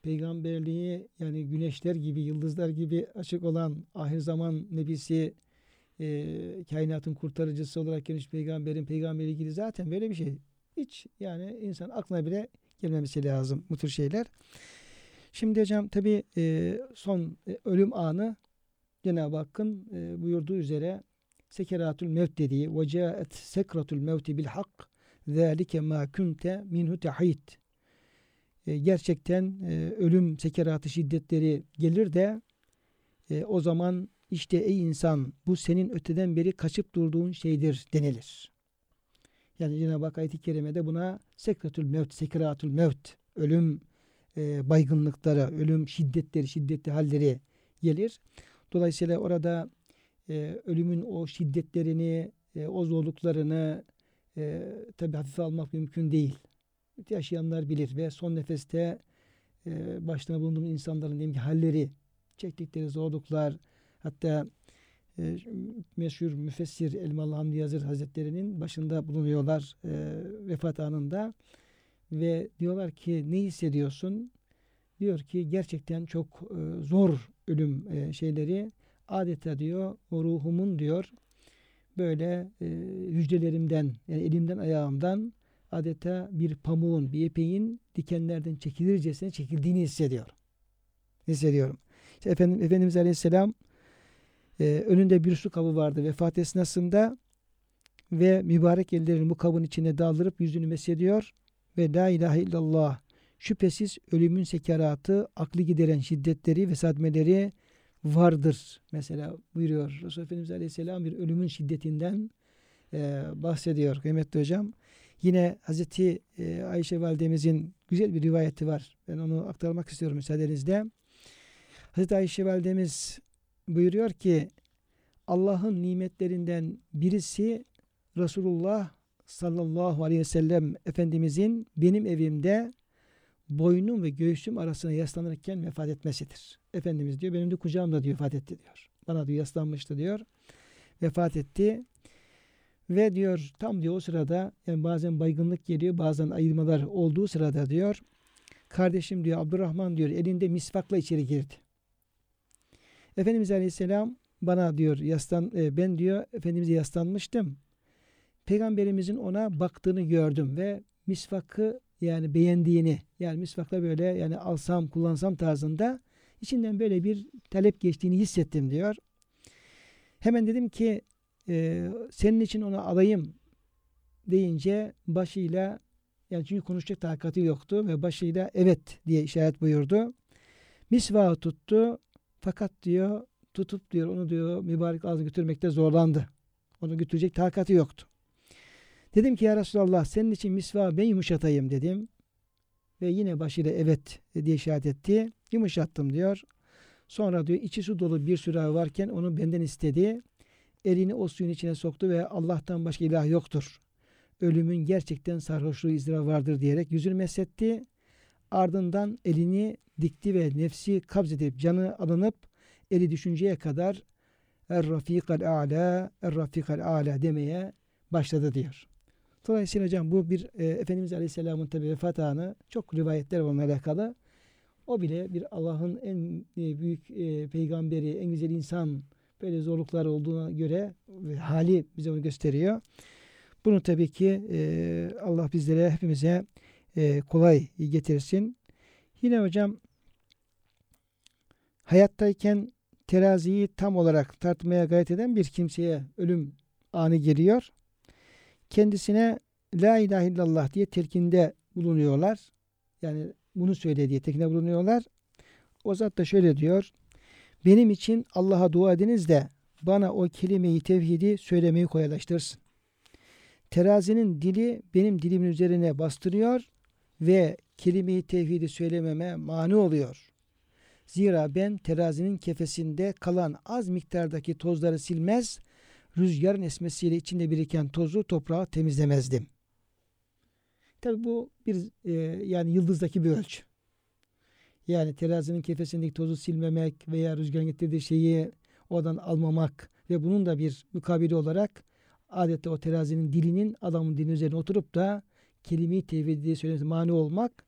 peygamberliği yani güneşler gibi yıldızlar gibi açık olan ahir zaman nebisi e, kainatın kurtarıcısı olarak gelmiş peygamberin peygamberi ilgili zaten böyle bir şey hiç yani insan aklına bile gelmemesi lazım bu tür şeyler. Şimdi hocam tabi son e, ölüm anı Cenab-ı Hakk'ın e, buyurduğu üzere sekeratül mevt dediği ve caet sekratül mevti bil hak zâlike mâ kunte minhu tehid e, gerçekten e, ölüm sekeratı şiddetleri gelir de e, o zaman işte ey insan bu senin öteden beri kaçıp durduğun şeydir denilir. Yani Cenab-ı Hak ayet-i kerimede buna sekratül mevt, sekeratül mevt, ölüm e, baygınlıkları, ölüm şiddetleri, şiddetli halleri gelir. Dolayısıyla orada e, ölümün o şiddetlerini, e, o zorluklarını e, tabi hafife almak mümkün değil yaşayanlar bilir ve son nefeste e, başına bulunduğumuz insanların diyelim ki halleri, çektikleri zorluklar, hatta e, meşhur müfessir Elmalı Hamdi Yazır Hazretleri'nin başında bulunuyorlar e, vefat anında ve diyorlar ki ne hissediyorsun? Diyor ki gerçekten çok e, zor ölüm e, şeyleri adeta diyor o ruhumun diyor böyle e, hücrelerimden yani elimden ayağımdan adeta bir pamuğun, bir ipeğin dikenlerden çekilircesine çekildiğini hissediyorum. Hissediyorum. İşte Efendim, Efendimiz Aleyhisselam e, önünde bir su kabı vardı vefat esnasında ve mübarek ellerini bu kabın içine daldırıp yüzünü mesediyor ve La ilahe illallah şüphesiz ölümün sekeratı, aklı gideren şiddetleri ve sadmeleri vardır. Mesela buyuruyor Resulullah Efendimiz Aleyhisselam bir ölümün şiddetinden e, bahsediyor kıymetli hocam. Yine Hazreti e, Ayşe validemizin güzel bir rivayeti var. Ben onu aktarmak istiyorum müsaadenizle. Hazreti Ayşe validemiz buyuruyor ki Allah'ın nimetlerinden birisi Resulullah sallallahu aleyhi ve sellem Efendimizin benim evimde boynum ve göğsüm arasına yaslanırken vefat etmesidir. Efendimiz diyor benim de kucağımda diyor vefat etti diyor. Bana diyor yaslanmıştı diyor. Vefat etti. Ve diyor tam diyor o sırada yani bazen baygınlık geliyor bazen ayırmalar olduğu sırada diyor kardeşim diyor Abdurrahman diyor elinde misvakla içeri girdi. Efendimiz Aleyhisselam bana diyor yaslan e, ben diyor Efendimiz'e yaslanmıştım. Peygamberimizin ona baktığını gördüm ve misvakı yani beğendiğini yani misvakla böyle yani alsam kullansam tarzında içinden böyle bir talep geçtiğini hissettim diyor. Hemen dedim ki e, senin için onu alayım deyince başıyla yani çünkü konuşacak takati yoktu ve başıyla evet diye işaret buyurdu. Misvağı tuttu fakat diyor tutup diyor onu diyor mübarek ağzına götürmekte zorlandı. Onu götürecek takati yoktu. Dedim ki ya Resulallah senin için misvağı ben yumuşatayım dedim. Ve yine başıyla evet diye işaret etti. Yumuşattım diyor. Sonra diyor içi su dolu bir sürahi varken onu benden istedi. Elini o suyun içine soktu ve Allah'tan başka ilah yoktur. Ölümün gerçekten sarhoşluğu izdira vardır diyerek yüzünü mesetti. Ardından elini dikti ve nefsi kabz canı alınıp eli düşünceye kadar Er-Rafikal A'la Er-Rafikal A'la demeye başladı diyor. Dolayısıyla hocam bu bir e, Efendimiz Aleyhisselam'ın tabi vefat anı çok rivayetler onunla alakalı. O bile bir Allah'ın en e, büyük e, peygamberi, en güzel insan böyle zorluklar olduğuna göre e, hali bize onu gösteriyor. Bunu tabii ki e, Allah bizlere hepimize e, kolay getirsin. Yine hocam hayattayken teraziyi tam olarak tartmaya gayret eden bir kimseye ölüm anı geliyor. Kendisine La ilahe illallah diye telkinde bulunuyorlar. Yani bunu söyle diye telkinde bulunuyorlar. O zat da şöyle diyor. Benim için Allah'a dua ediniz de bana o kelimeyi tevhidi söylemeyi kolaylaştırsın. Terazinin dili benim dilimin üzerine bastırıyor ve kelimeyi tevhidi söylememe mani oluyor. Zira ben terazinin kefesinde kalan az miktardaki tozları silmez, rüzgarın esmesiyle içinde biriken tozu toprağa temizlemezdim. Tabi bu bir e, yani yıldızdaki bir ölçü. Yani terazinin kefesindeki tozu silmemek veya rüzgarın getirdiği şeyi oradan almamak ve bunun da bir mukabili olarak adeta o terazinin dilinin adamın dilinin üzerine oturup da kelimeyi tevhid diye söylemesi mani olmak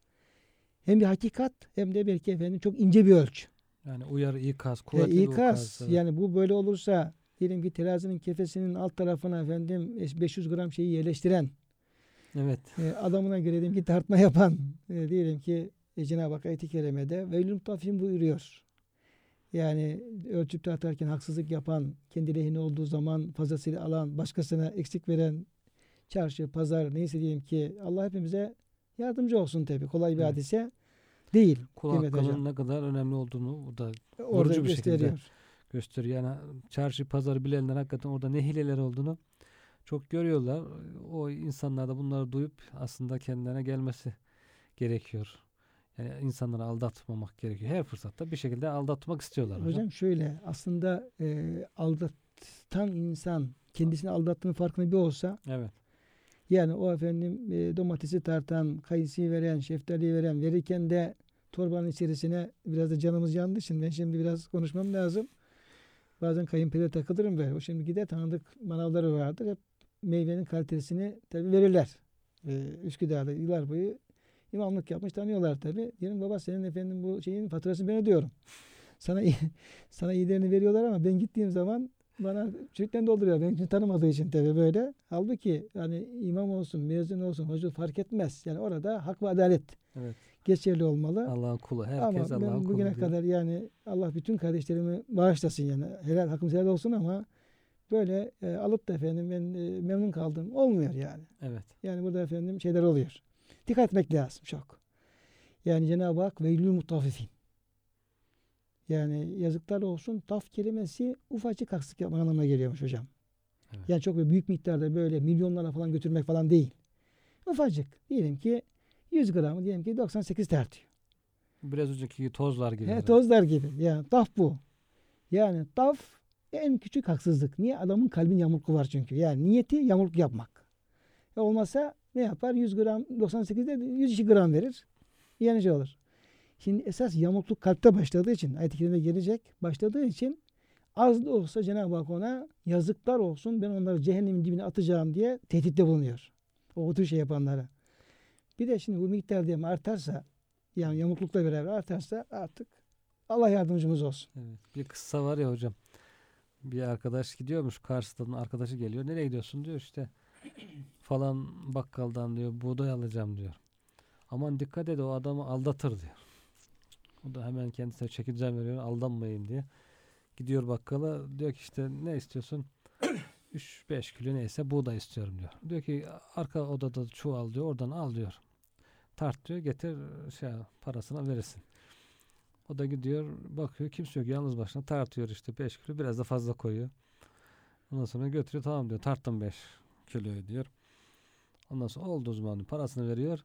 hem bir hakikat hem de belki efendim çok ince bir ölçü. Yani uyarı, ikaz, kuvvetli e, ikaz, yani bu böyle olursa diyelim ki terazinin kefesinin alt tarafına efendim 500 gram şeyi yerleştiren Evet. E, adamına göre diyelim ki tartma yapan e, diyelim ki e, Cenab-ı Hak ayet-i kerimede ve mutafifin buyuruyor. Yani ölçüp tartarken haksızlık yapan, kendi lehine olduğu zaman fazlasıyla alan, başkasına eksik veren çarşı, pazar neyse diyelim ki Allah hepimize yardımcı olsun tabi. Kolay bir evet. hadise değil. Kul hakkının ne kadar önemli olduğunu da orada bir gösteriyor. şekilde gösteriyor. Yani çarşı, pazarı bilenler hakikaten orada ne hileler olduğunu çok görüyorlar. O insanlar da bunları duyup aslında kendilerine gelmesi gerekiyor. Yani insanları aldatmamak gerekiyor. Her fırsatta bir şekilde aldatmak istiyorlar. Hocam, hocam şöyle aslında e, aldatan insan kendisini aldattığının farkında bir olsa evet. yani o efendim e, domatesi tartan, kayısıyı veren, şeftaliyi veren verirken de torbanın içerisine biraz da canımız yandı. Şimdi ben şimdi biraz konuşmam lazım. Bazen kayınpeder takılırım böyle. O şimdi gider tanıdık manavları vardır. Hep meyvenin kalitesini tabi verirler. Ee, Üsküdar'da yıllar boyu imamlık yapmış tanıyorlar tabi. Diyorum baba senin efendim bu şeyin faturasını ben ödüyorum. Sana sana iyilerini veriyorlar ama ben gittiğim zaman bana çocuktan dolduruyor. Benim için tanımadığı için tabii böyle. Halbuki yani imam olsun, mezun olsun, hoca fark etmez. Yani orada hak ve adalet Evet. Geçerli olmalı. Allah'ın kulu. Herkes Allah'ın ben kulu. bugüne diyor. kadar yani Allah bütün kardeşlerimi bağışlasın yani. Helal hakkım helal olsun ama böyle e, alıp da efendim ben e, memnun kaldım. Olmuyor yani. Evet. Yani burada efendim şeyler oluyor. Dikkat etmek lazım çok. Yani Cenab-ı Hak veylül mutaffifin. Yani yazıklar olsun taf kelimesi ufacık haksızlık yapma anlamına geliyormuş hocam. Evet. Yani çok büyük miktarda böyle milyonlara falan götürmek falan değil. Ufacık. Diyelim ki 100 gramı diyelim ki 98 tartıyor. Biraz önceki tozlar gibi. He, tozlar gibi. Yani taf bu. Yani taf en küçük haksızlık. Niye? Adamın kalbin yamukluğu var çünkü. Yani niyeti yamuk yapmak. E olmasa ne yapar? 100 gram 98'de 102 gram verir. Yanıcı olur. Şimdi esas yamukluk kalpte başladığı için ayet-i kerime gelecek. Başladığı için az da olsa Cenab-ı Hak ona yazıklar olsun ben onları cehennemin dibine atacağım diye tehditte bulunuyor. O, o tür şey yapanlara. Bir de şimdi bu miktar diye artarsa yani yamuklukla beraber artarsa artık Allah yardımcımız olsun. Evet. Bir kıssa var ya hocam. Bir arkadaş gidiyormuş karşıdan arkadaşı geliyor. Nereye gidiyorsun diyor işte falan bakkaldan diyor buğday alacağım diyor. Aman dikkat et o adamı aldatır diyor. O da hemen kendisine çekileceğim veriyor aldanmayayım diye. Gidiyor bakkala diyor ki işte ne istiyorsun? 3-5 kilo neyse buğday istiyorum diyor. Diyor ki arka odada çuval diyor oradan al diyor. Tart diyor getir şey parasına verirsin. O da gidiyor bakıyor kimse yok yalnız başına tartıyor işte 5 kilo biraz da fazla koyuyor. Ondan sonra götürüyor tamam diyor tarttım 5 kiloyu diyor. Ondan sonra oldu diyor, parasını veriyor.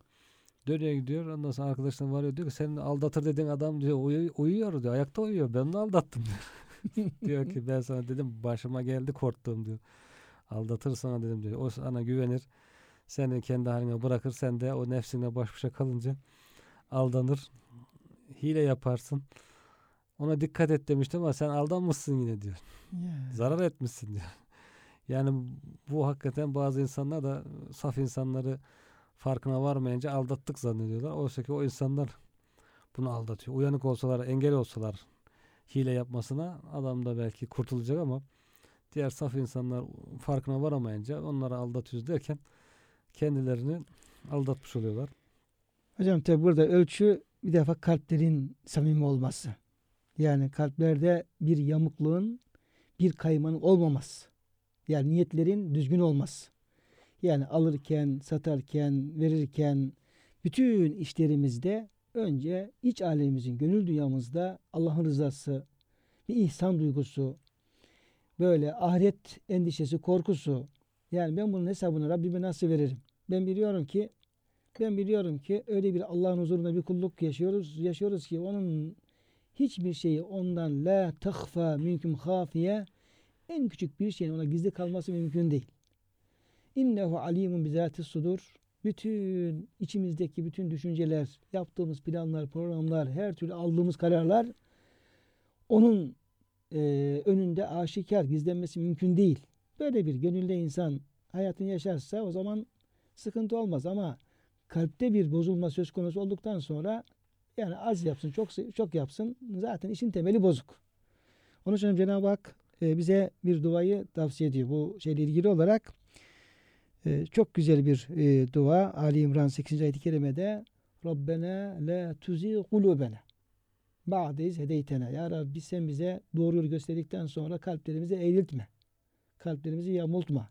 Dönüyor gidiyor ondan sonra arkadaşına varıyor diyor ki senin aldatır dediğin adam diyor uyu- uyuyor diyor ayakta uyuyor ben onu aldattım diyor. diyor ki ben sana dedim başıma geldi korktuğum diyor. Aldatır sana dedim diyor. O sana güvenir. Seni kendi haline bırakır. Sen de o nefsine baş başa kalınca aldanır. Hile yaparsın. Ona dikkat et demiştim ama sen aldanmışsın yine diyor. Zarar etmişsin diyor. Yani bu hakikaten bazı insanlar da saf insanları farkına varmayınca aldattık zannediyorlar. Oysa ki o insanlar bunu aldatıyor. Uyanık olsalar, engel olsalar hile yapmasına adam da belki kurtulacak ama diğer saf insanlar farkına varamayınca onları aldatıyoruz derken kendilerini aldatmış oluyorlar. Hocam tabi burada ölçü bir defa kalplerin samimi olması. Yani kalplerde bir yamukluğun, bir kaymanın olmaması. Yani niyetlerin düzgün olması. Yani alırken, satarken, verirken bütün işlerimizde önce iç alemimizin, gönül dünyamızda Allah'ın rızası, bir ihsan duygusu, böyle ahiret endişesi, korkusu. Yani ben bunun hesabını Rabbime nasıl veririm? Ben biliyorum ki ben biliyorum ki öyle bir Allah'ın huzurunda bir kulluk yaşıyoruz. Yaşıyoruz ki onun hiçbir şeyi ondan la tahfa mümkün hafiye en küçük bir şeyin ona gizli kalması mümkün değil. İnnehu alimun bizati sudur. Bütün içimizdeki bütün düşünceler, yaptığımız planlar, programlar, her türlü aldığımız kararlar onun e, önünde aşikar gizlenmesi mümkün değil. Böyle bir gönülde insan hayatını yaşarsa o zaman sıkıntı olmaz ama kalpte bir bozulma söz konusu olduktan sonra yani az yapsın, çok çok yapsın zaten işin temeli bozuk. Onun için Cenab-ı Hak e, bize bir duayı tavsiye ediyor. Bu şeyle ilgili olarak e, çok güzel bir e, dua. Ali İmran 8. ayet-i kerimede Rabbena la tuzi kulubena ba'de iz hedeytena. Ya Rabbi sen bize doğru yolu gösterdikten sonra kalplerimizi eğriltme. Kalplerimizi yamultma.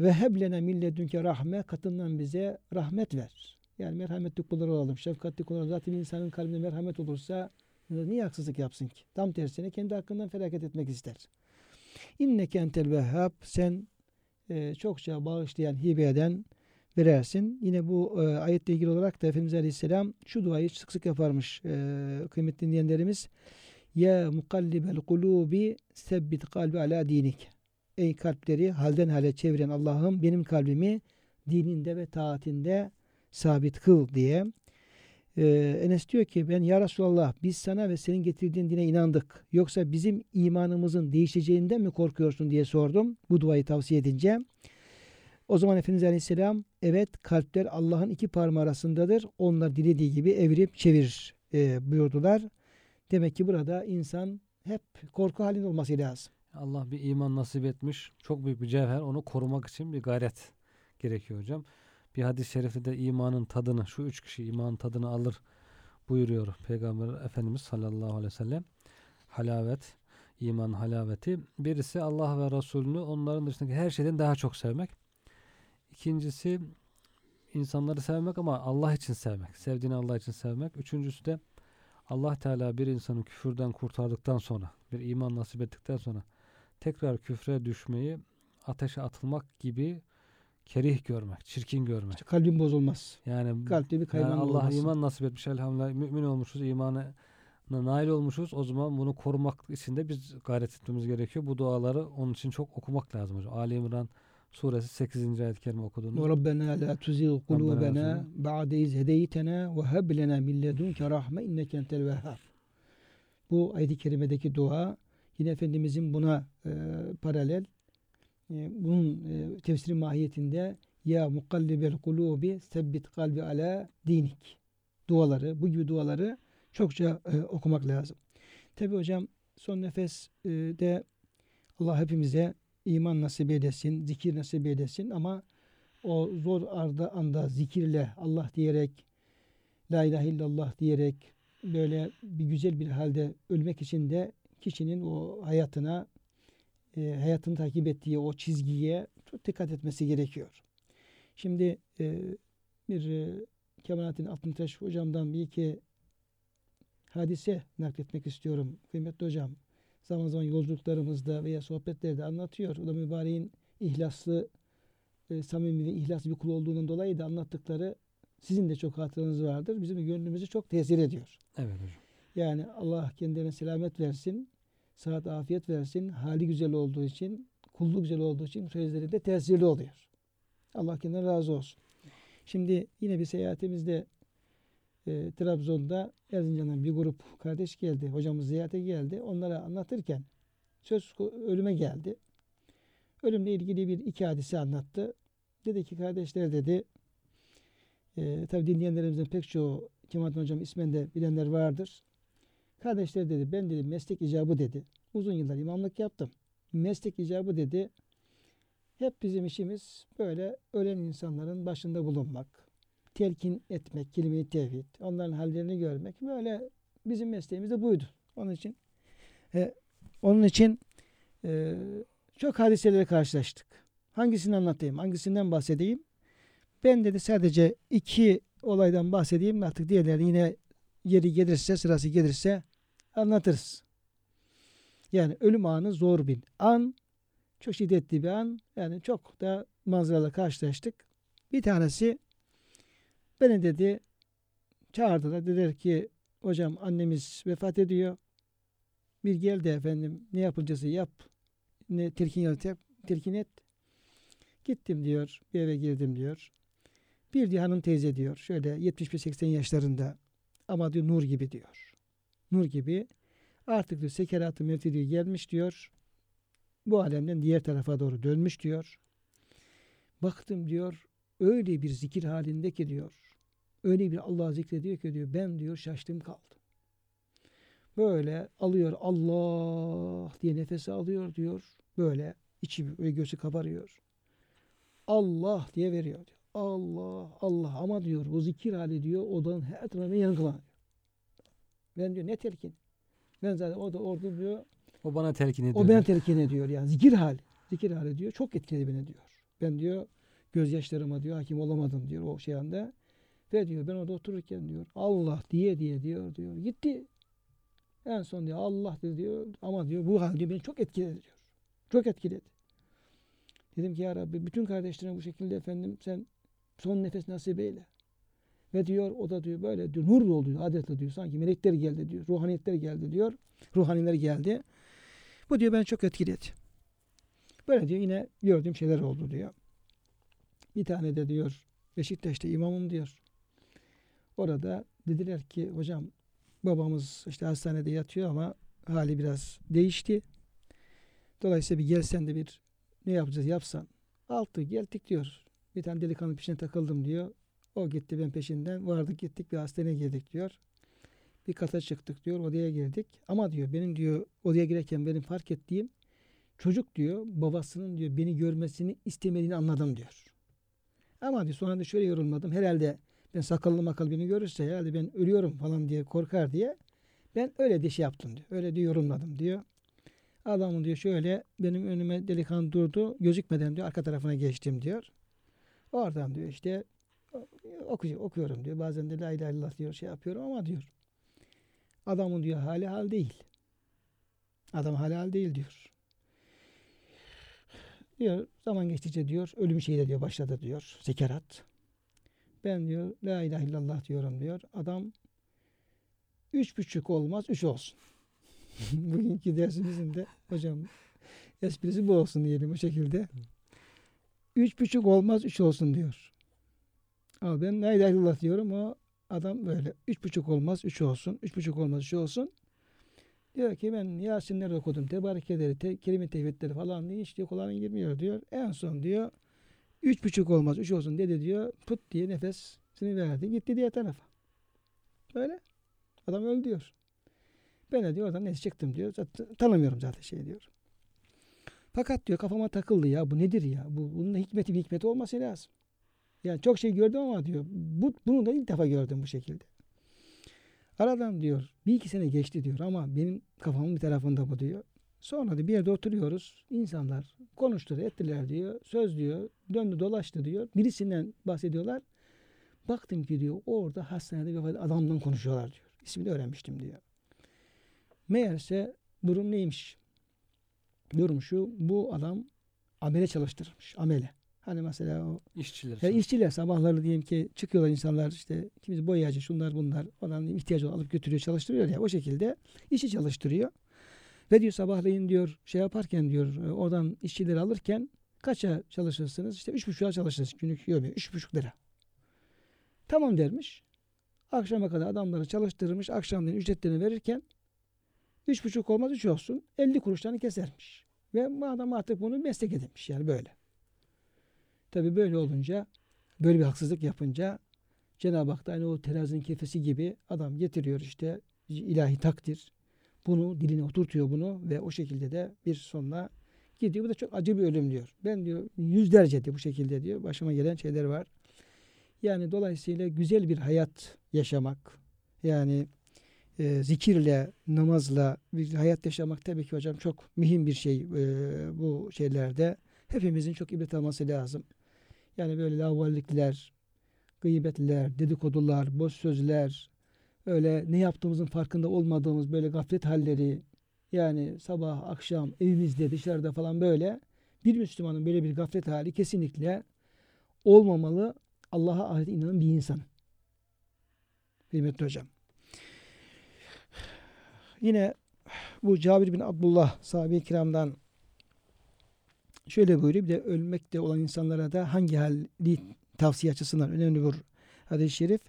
Ve heblene milledünke rahme katından bize rahmet ver. Yani merhametli kullar olalım, şefkatli kullar olalım. Zaten insanın kalbinde merhamet olursa niye haksızlık yapsın ki? Tam tersine kendi hakkından felaket etmek ister. İnneke entel vehhab sen e, çokça bağışlayan, hibe eden verersin. Yine bu e, ayetle ilgili olarak da Efendimiz Aleyhisselam şu duayı sık sık yaparmış e, kıymetli dinleyenlerimiz. Ya mukallibel kulubi sebbit kalbi ala dinik. Ey kalpleri halden hale çeviren Allah'ım benim kalbimi dininde ve taatinde sabit kıl diye. Ee, Enes diyor ki ben ya Resulallah biz sana ve senin getirdiğin dine inandık. Yoksa bizim imanımızın değişeceğinden mi korkuyorsun diye sordum. Bu duayı tavsiye edince. O zaman Efendimiz Aleyhisselam evet kalpler Allah'ın iki parmağı arasındadır. Onlar dilediği gibi evirip çevirir e, buyurdular. Demek ki burada insan hep korku halinde olması lazım. Allah bir iman nasip etmiş. Çok büyük bir cevher. Onu korumak için bir gayret gerekiyor hocam. Bir hadis-i şerifte de imanın tadını, şu üç kişi imanın tadını alır buyuruyor Peygamber Efendimiz sallallahu aleyhi ve sellem. Halavet, iman halaveti. Birisi Allah ve Resulünü onların dışındaki her şeyden daha çok sevmek. İkincisi insanları sevmek ama Allah için sevmek. Sevdiğini Allah için sevmek. Üçüncüsü de Allah Teala bir insanı küfürden kurtardıktan sonra, bir iman nasip ettikten sonra tekrar küfre düşmeyi ateşe atılmak gibi kerih görmek, çirkin görmek. İşte kalbin bozulmaz. Yani, Kalpte bir yani kaymanlık Allah iman nasip etmiş elhamdülillah mümin olmuşuz, imana nail olmuşuz. O zaman bunu korumak için de biz gayret etmemiz gerekiyor. Bu duaları onun için çok okumak lazım hocam. Ali İmran suresi 8. ayet-i kerime okuduğunu. Ve Rabbena la tuzigh kulubena ba'de iz hedeytena ve heb lena min ledunke rahme inneke entel vehhab. Bu ayet-i kerimedeki dua yine Efendimizin buna e, paralel e, bunun e, tefsiri mahiyetinde ya mukallibel kulubi sebbit kalbi ala dinik duaları bu gibi duaları çokça e, okumak lazım. Tabi hocam son nefes e, de Allah hepimize iman nasip eylesin, zikir nasip eylesin ama o zor arda anda zikirle Allah diyerek La ilahe illallah diyerek böyle bir güzel bir halde ölmek için de kişinin o hayatına e, hayatını takip ettiği o çizgiye çok dikkat etmesi gerekiyor. Şimdi e, bir e, Kemalettin Altıntaş hocamdan bir iki hadise nakletmek istiyorum. Kıymetli hocam zaman zaman yolculuklarımızda veya sohbetlerde anlatıyor. O da mübareğin ihlaslı, e, samimi ve ihlaslı bir kul olduğundan dolayı da anlattıkları sizin de çok hatıranız vardır. Bizim gönlümüzü çok tesir ediyor. Evet hocam. Yani Allah kendilerine selamet versin, sıhhat afiyet versin, hali güzel olduğu için, kulluğu güzel olduğu için sözleri de tesirli oluyor. Allah kendilerine razı olsun. Şimdi yine bir seyahatimizde e, Trabzon'da Erzincan'dan bir grup kardeş geldi. Hocamız ziyarete geldi. Onlara anlatırken söz ölüme geldi. Ölümle ilgili bir iki hadise anlattı. Dedi ki kardeşler dedi e, tabi dinleyenlerimizin pek çoğu Kemalettin Hocam ismen de bilenler vardır. Kardeşler dedi ben dedi meslek icabı dedi. Uzun yıllar imamlık yaptım. Meslek icabı dedi. Hep bizim işimiz böyle ölen insanların başında bulunmak. Telkin etmek, kelime-i tevhid. Onların hallerini görmek. Böyle bizim mesleğimiz de buydu. Onun için e, onun için e, çok hadiselerle karşılaştık. Hangisini anlatayım? Hangisinden bahsedeyim? Ben dedi sadece iki olaydan bahsedeyim. Artık diğerleri yine yeri gelirse, sırası gelirse anlatırız. Yani ölüm anı zor bir an. Çok şiddetli bir an. Yani çok da manzaralarla karşılaştık. Bir tanesi beni dedi çağırdılar. Dediler ki hocam annemiz vefat ediyor. Bir gel de efendim ne yapılacaksa yap. Ne telkin yap, telkin et. Gittim diyor. Bir eve girdim diyor. Bir diyor hanım teyze diyor. Şöyle 75-80 yaşlarında ama diyor nur gibi diyor. Nur gibi. Artık diyor sekeratı mevti diyor gelmiş diyor. Bu alemden diğer tarafa doğru dönmüş diyor. Baktım diyor öyle bir zikir halinde ki diyor. Öyle bir Allah zikrediyor ki diyor ben diyor şaştım kaldım. Böyle alıyor Allah diye nefesi alıyor diyor. Böyle içi ve göğsü kabarıyor. Allah diye veriyor diyor. Allah Allah ama diyor o zikir hali diyor odanın her tarafına yankılanıyor. Ben diyor ne telkin. Ben zaten o da orada diyor O bana telkin ediyor. o beni telkin ediyor yani zikir hali. Zikir hali diyor çok etkiledi beni diyor. Ben diyor gözyaşlarıma diyor hakim olamadım diyor o şey anda. Ve diyor ben orada otururken diyor Allah diye diye diyor diyor gitti. En son diyor Allah dedi diyor ama diyor bu hal diyor beni çok etkiledi diyor. Çok etkiledi. Dedim ki ya Rabbi bütün kardeşlerine bu şekilde efendim sen son nefes nasip eyle. Ve diyor o da diyor böyle diyor nur oldu diyor adeta diyor sanki melekler geldi diyor ruhaniyetler geldi diyor ruhaniler geldi. Bu diyor beni çok etkiledi. Böyle diyor yine gördüğüm şeyler oldu diyor. Bir tane de diyor Beşiktaş'ta imamım diyor. Orada dediler ki hocam babamız işte hastanede yatıyor ama hali biraz değişti. Dolayısıyla bir gelsen de bir ne yapacağız yapsan. Altı geldik diyor. Bir tane delikanlı peşine takıldım diyor. O gitti ben peşinden. Vardık gittik bir hastaneye girdik diyor. Bir kata çıktık diyor. Odaya girdik. Ama diyor benim diyor odaya girerken benim fark ettiğim çocuk diyor babasının diyor beni görmesini istemediğini anladım diyor. Ama diyor sonra da şöyle yorumladım. Herhalde ben sakallı makal beni görürse herhalde ben ölüyorum falan diye korkar diye ben öyle de şey yaptım diyor. Öyle diyor yorumladım diyor. Adamın diyor şöyle benim önüme delikanlı durdu. Gözükmeden diyor arka tarafına geçtim diyor. Oradan diyor işte oku, okuyorum diyor. Bazen de la ilahe illallah diyor şey yapıyorum ama diyor. Adamın diyor hali hal değil. Adam hali hal değil diyor. Diyor zaman geçtikçe diyor ölüm şeyle diyor başladı diyor. Sekerat. Ben diyor la ilahe illallah diyorum diyor. Adam üç buçuk olmaz üç olsun. Bugünkü dersimizin de hocam esprisi bu olsun diyelim o şekilde. Üç buçuk olmaz üç olsun diyor. Ama ben la ilahe illallah diyorum o adam böyle. Üç buçuk olmaz üç olsun. Üç buçuk olmaz üç olsun. Diyor ki ben Yasinler okudum. Tebarikeleri, te, kelime tevhidleri falan diye hiç diyor kulağına girmiyor diyor. En son diyor üç buçuk olmaz üç olsun dedi diyor. Put diye nefesini verdi. Gitti diğer tarafa. Böyle. Adam öldü diyor. Ben de diyor oradan neyse çıktım diyor. Zaten, tanımıyorum zaten şey diyor. Fakat diyor kafama takıldı ya bu nedir ya? Bu, bunun hikmeti bir hikmeti olması lazım. Yani çok şey gördüm ama diyor bu, bunu da ilk defa gördüm bu şekilde. Aradan diyor bir iki sene geçti diyor ama benim kafamın bir tarafında bu diyor. Sonra da bir yerde oturuyoruz. insanlar konuştular ettiler diyor. Söz diyor. Döndü dolaştı diyor. Birisinden bahsediyorlar. Baktım ki diyor orada hastanede bir adamdan konuşuyorlar diyor. İsmini öğrenmiştim diyor. Meğerse durum neymiş? Durum şu bu adam amele çalıştırmış. Amele. Hani mesela o işçiler. yani işçiler sabahları diyelim ki çıkıyorlar insanlar işte kimisi boyacı şunlar bunlar falan ihtiyacı alıp götürüyor çalıştırıyor ya o şekilde işi çalıştırıyor. Ve diyor sabahleyin diyor şey yaparken diyor e, oradan işçileri alırken kaça çalışırsınız? İşte üç buçuğa çalışırsınız günlük yok üç buçuk lira. Tamam dermiş. Akşama kadar adamları çalıştırmış. Akşamleyin ücretlerini verirken üç buçuk olmaz üç olsun. elli kuruşlarını kesermiş. Ve bu adam artık bunu meslek edinmiş yani böyle. Tabi böyle olunca böyle bir haksızlık yapınca Cenab-ı Hak da aynı o terazinin kefesi gibi adam getiriyor işte ilahi takdir. Bunu diline oturtuyor bunu ve o şekilde de bir sonuna gidiyor. Bu da çok acı bir ölüm diyor. Ben diyor yüzlerce de bu şekilde diyor. Başıma gelen şeyler var. Yani dolayısıyla güzel bir hayat yaşamak yani e, zikirle, namazla bir hayat yaşamak tabii ki hocam çok mühim bir şey e, bu şeylerde. Hepimizin çok ibret alması lazım. Yani böyle lavallikler, gıybetler, dedikodular, boş sözler, öyle ne yaptığımızın farkında olmadığımız böyle gaflet halleri, yani sabah, akşam, evimizde, dışarıda falan böyle bir Müslümanın böyle bir gaflet hali kesinlikle olmamalı. Allah'a ahiret inanan bir insan. Kıymetli hocam. Yine bu Cabir bin Abdullah sahabe-i kiramdan şöyle buyuruyor. Bir de ölmekte olan insanlara da hangi hali tavsiye açısından önemli bir hadis-i şerif.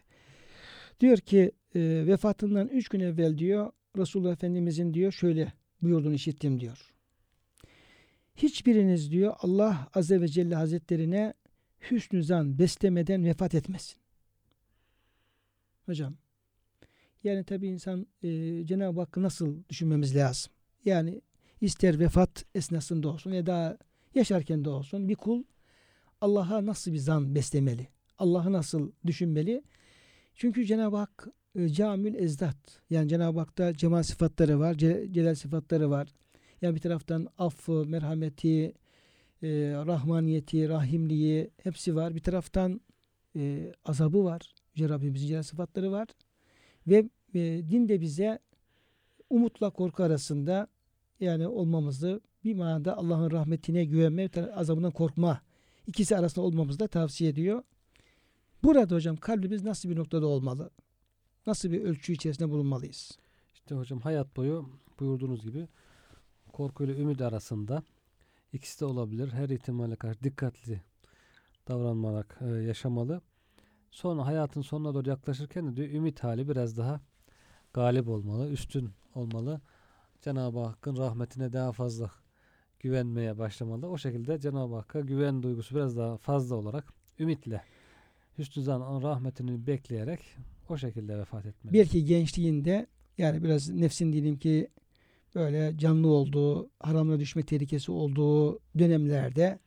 Diyor ki e, vefatından üç gün evvel diyor Resulullah Efendimizin diyor şöyle buyurduğunu işittim diyor. Hiçbiriniz diyor Allah Azze ve Celle Hazretlerine hüsnü zan beslemeden vefat etmesin. Hocam yani tabi insan e, Cenab-ı Hakk'ı nasıl düşünmemiz lazım? Yani ister vefat esnasında olsun ya da yaşarken de olsun bir kul Allah'a nasıl bir zan beslemeli? Allah'ı nasıl düşünmeli? Çünkü Cenab-ı Hak e, camül ezdat. Yani Cenab-ı Hak'ta cemal sıfatları var, celal sıfatları var. Yani bir taraftan affı, merhameti, e, rahmaniyeti, rahimliği hepsi var. Bir taraftan e, azabı var. Yüce Rabbimizin celal sıfatları var. Ve e, din de bize umutla korku arasında yani olmamızı bir manada Allah'ın rahmetine güvenme, azabından korkma ikisi arasında olmamızı da tavsiye ediyor. Burada hocam kalbimiz nasıl bir noktada olmalı? Nasıl bir ölçü içerisinde bulunmalıyız? İşte hocam hayat boyu buyurduğunuz gibi korku ile ümit arasında ikisi de olabilir. Her ihtimale karşı dikkatli davranmarak e, yaşamalı. Sonra hayatın sonuna doğru yaklaşırken de diyor ümit hali biraz daha galip olmalı, üstün olmalı. Cenab-ı Hakk'ın rahmetine daha fazla güvenmeye başlamalı. O şekilde Cenab-ı Hakk'a güven duygusu biraz daha fazla olarak ümitle hüsnü zan rahmetini bekleyerek o şekilde vefat etmeli. Belki gençliğinde yani biraz nefsin diyelim ki böyle canlı olduğu, haramlara düşme tehlikesi olduğu dönemlerde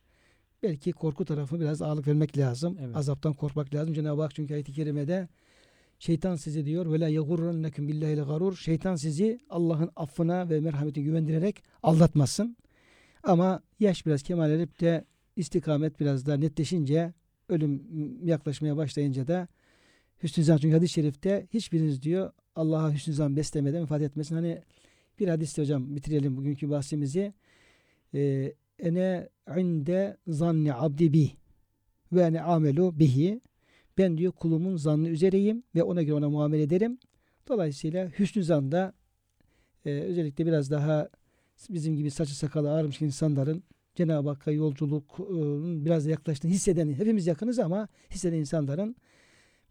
belki korku tarafı biraz ağırlık vermek lazım. Evet. Azaptan korkmak lazım. Cenab-ı Hak çünkü ayet-i kerimede şeytan sizi diyor ve la yagurrannekum billahi garur. Şeytan sizi Allah'ın affına ve merhametine güvendirerek aldatmasın. Ama yaş biraz kemal edip de istikamet biraz da netleşince ölüm yaklaşmaya başlayınca da hüsnü zan çünkü hadis-i şerifte hiçbiriniz diyor Allah'a hüsnü zan beslemeden vefat etmesin. Hani bir hadiste hocam bitirelim bugünkü bahsimizi. Ee, ene inde zanni abdi bi ve ene amelu bihi ben diyor kulumun zannı üzereyim ve ona göre ona muamele ederim. Dolayısıyla hüsnü zanda e, özellikle biraz daha bizim gibi saçı sakalı ağarmış insanların Cenab-ı Hakk'a yolculukun biraz da yaklaştığını hisseden, hepimiz yakınız ama hisseden insanların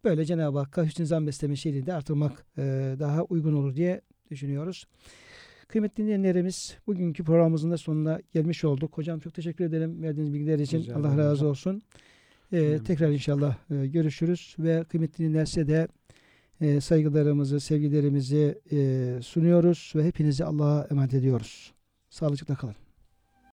böyle Cenab-ı Hakk'a hüsnü zan besleme şeyini de artırmak e, daha uygun olur diye düşünüyoruz. Kıymetli dinleyenlerimiz bugünkü programımızın da sonuna gelmiş olduk. Hocam çok teşekkür ederim verdiğiniz bilgiler için. Rica Allah razı hocam. olsun. Ee, tekrar inşallah e, görüşürüz ve kıymetli dinlerse de e, saygılarımızı, sevgilerimizi e, sunuyoruz ve hepinizi Allah'a emanet ediyoruz. Sağlıcakla kalın.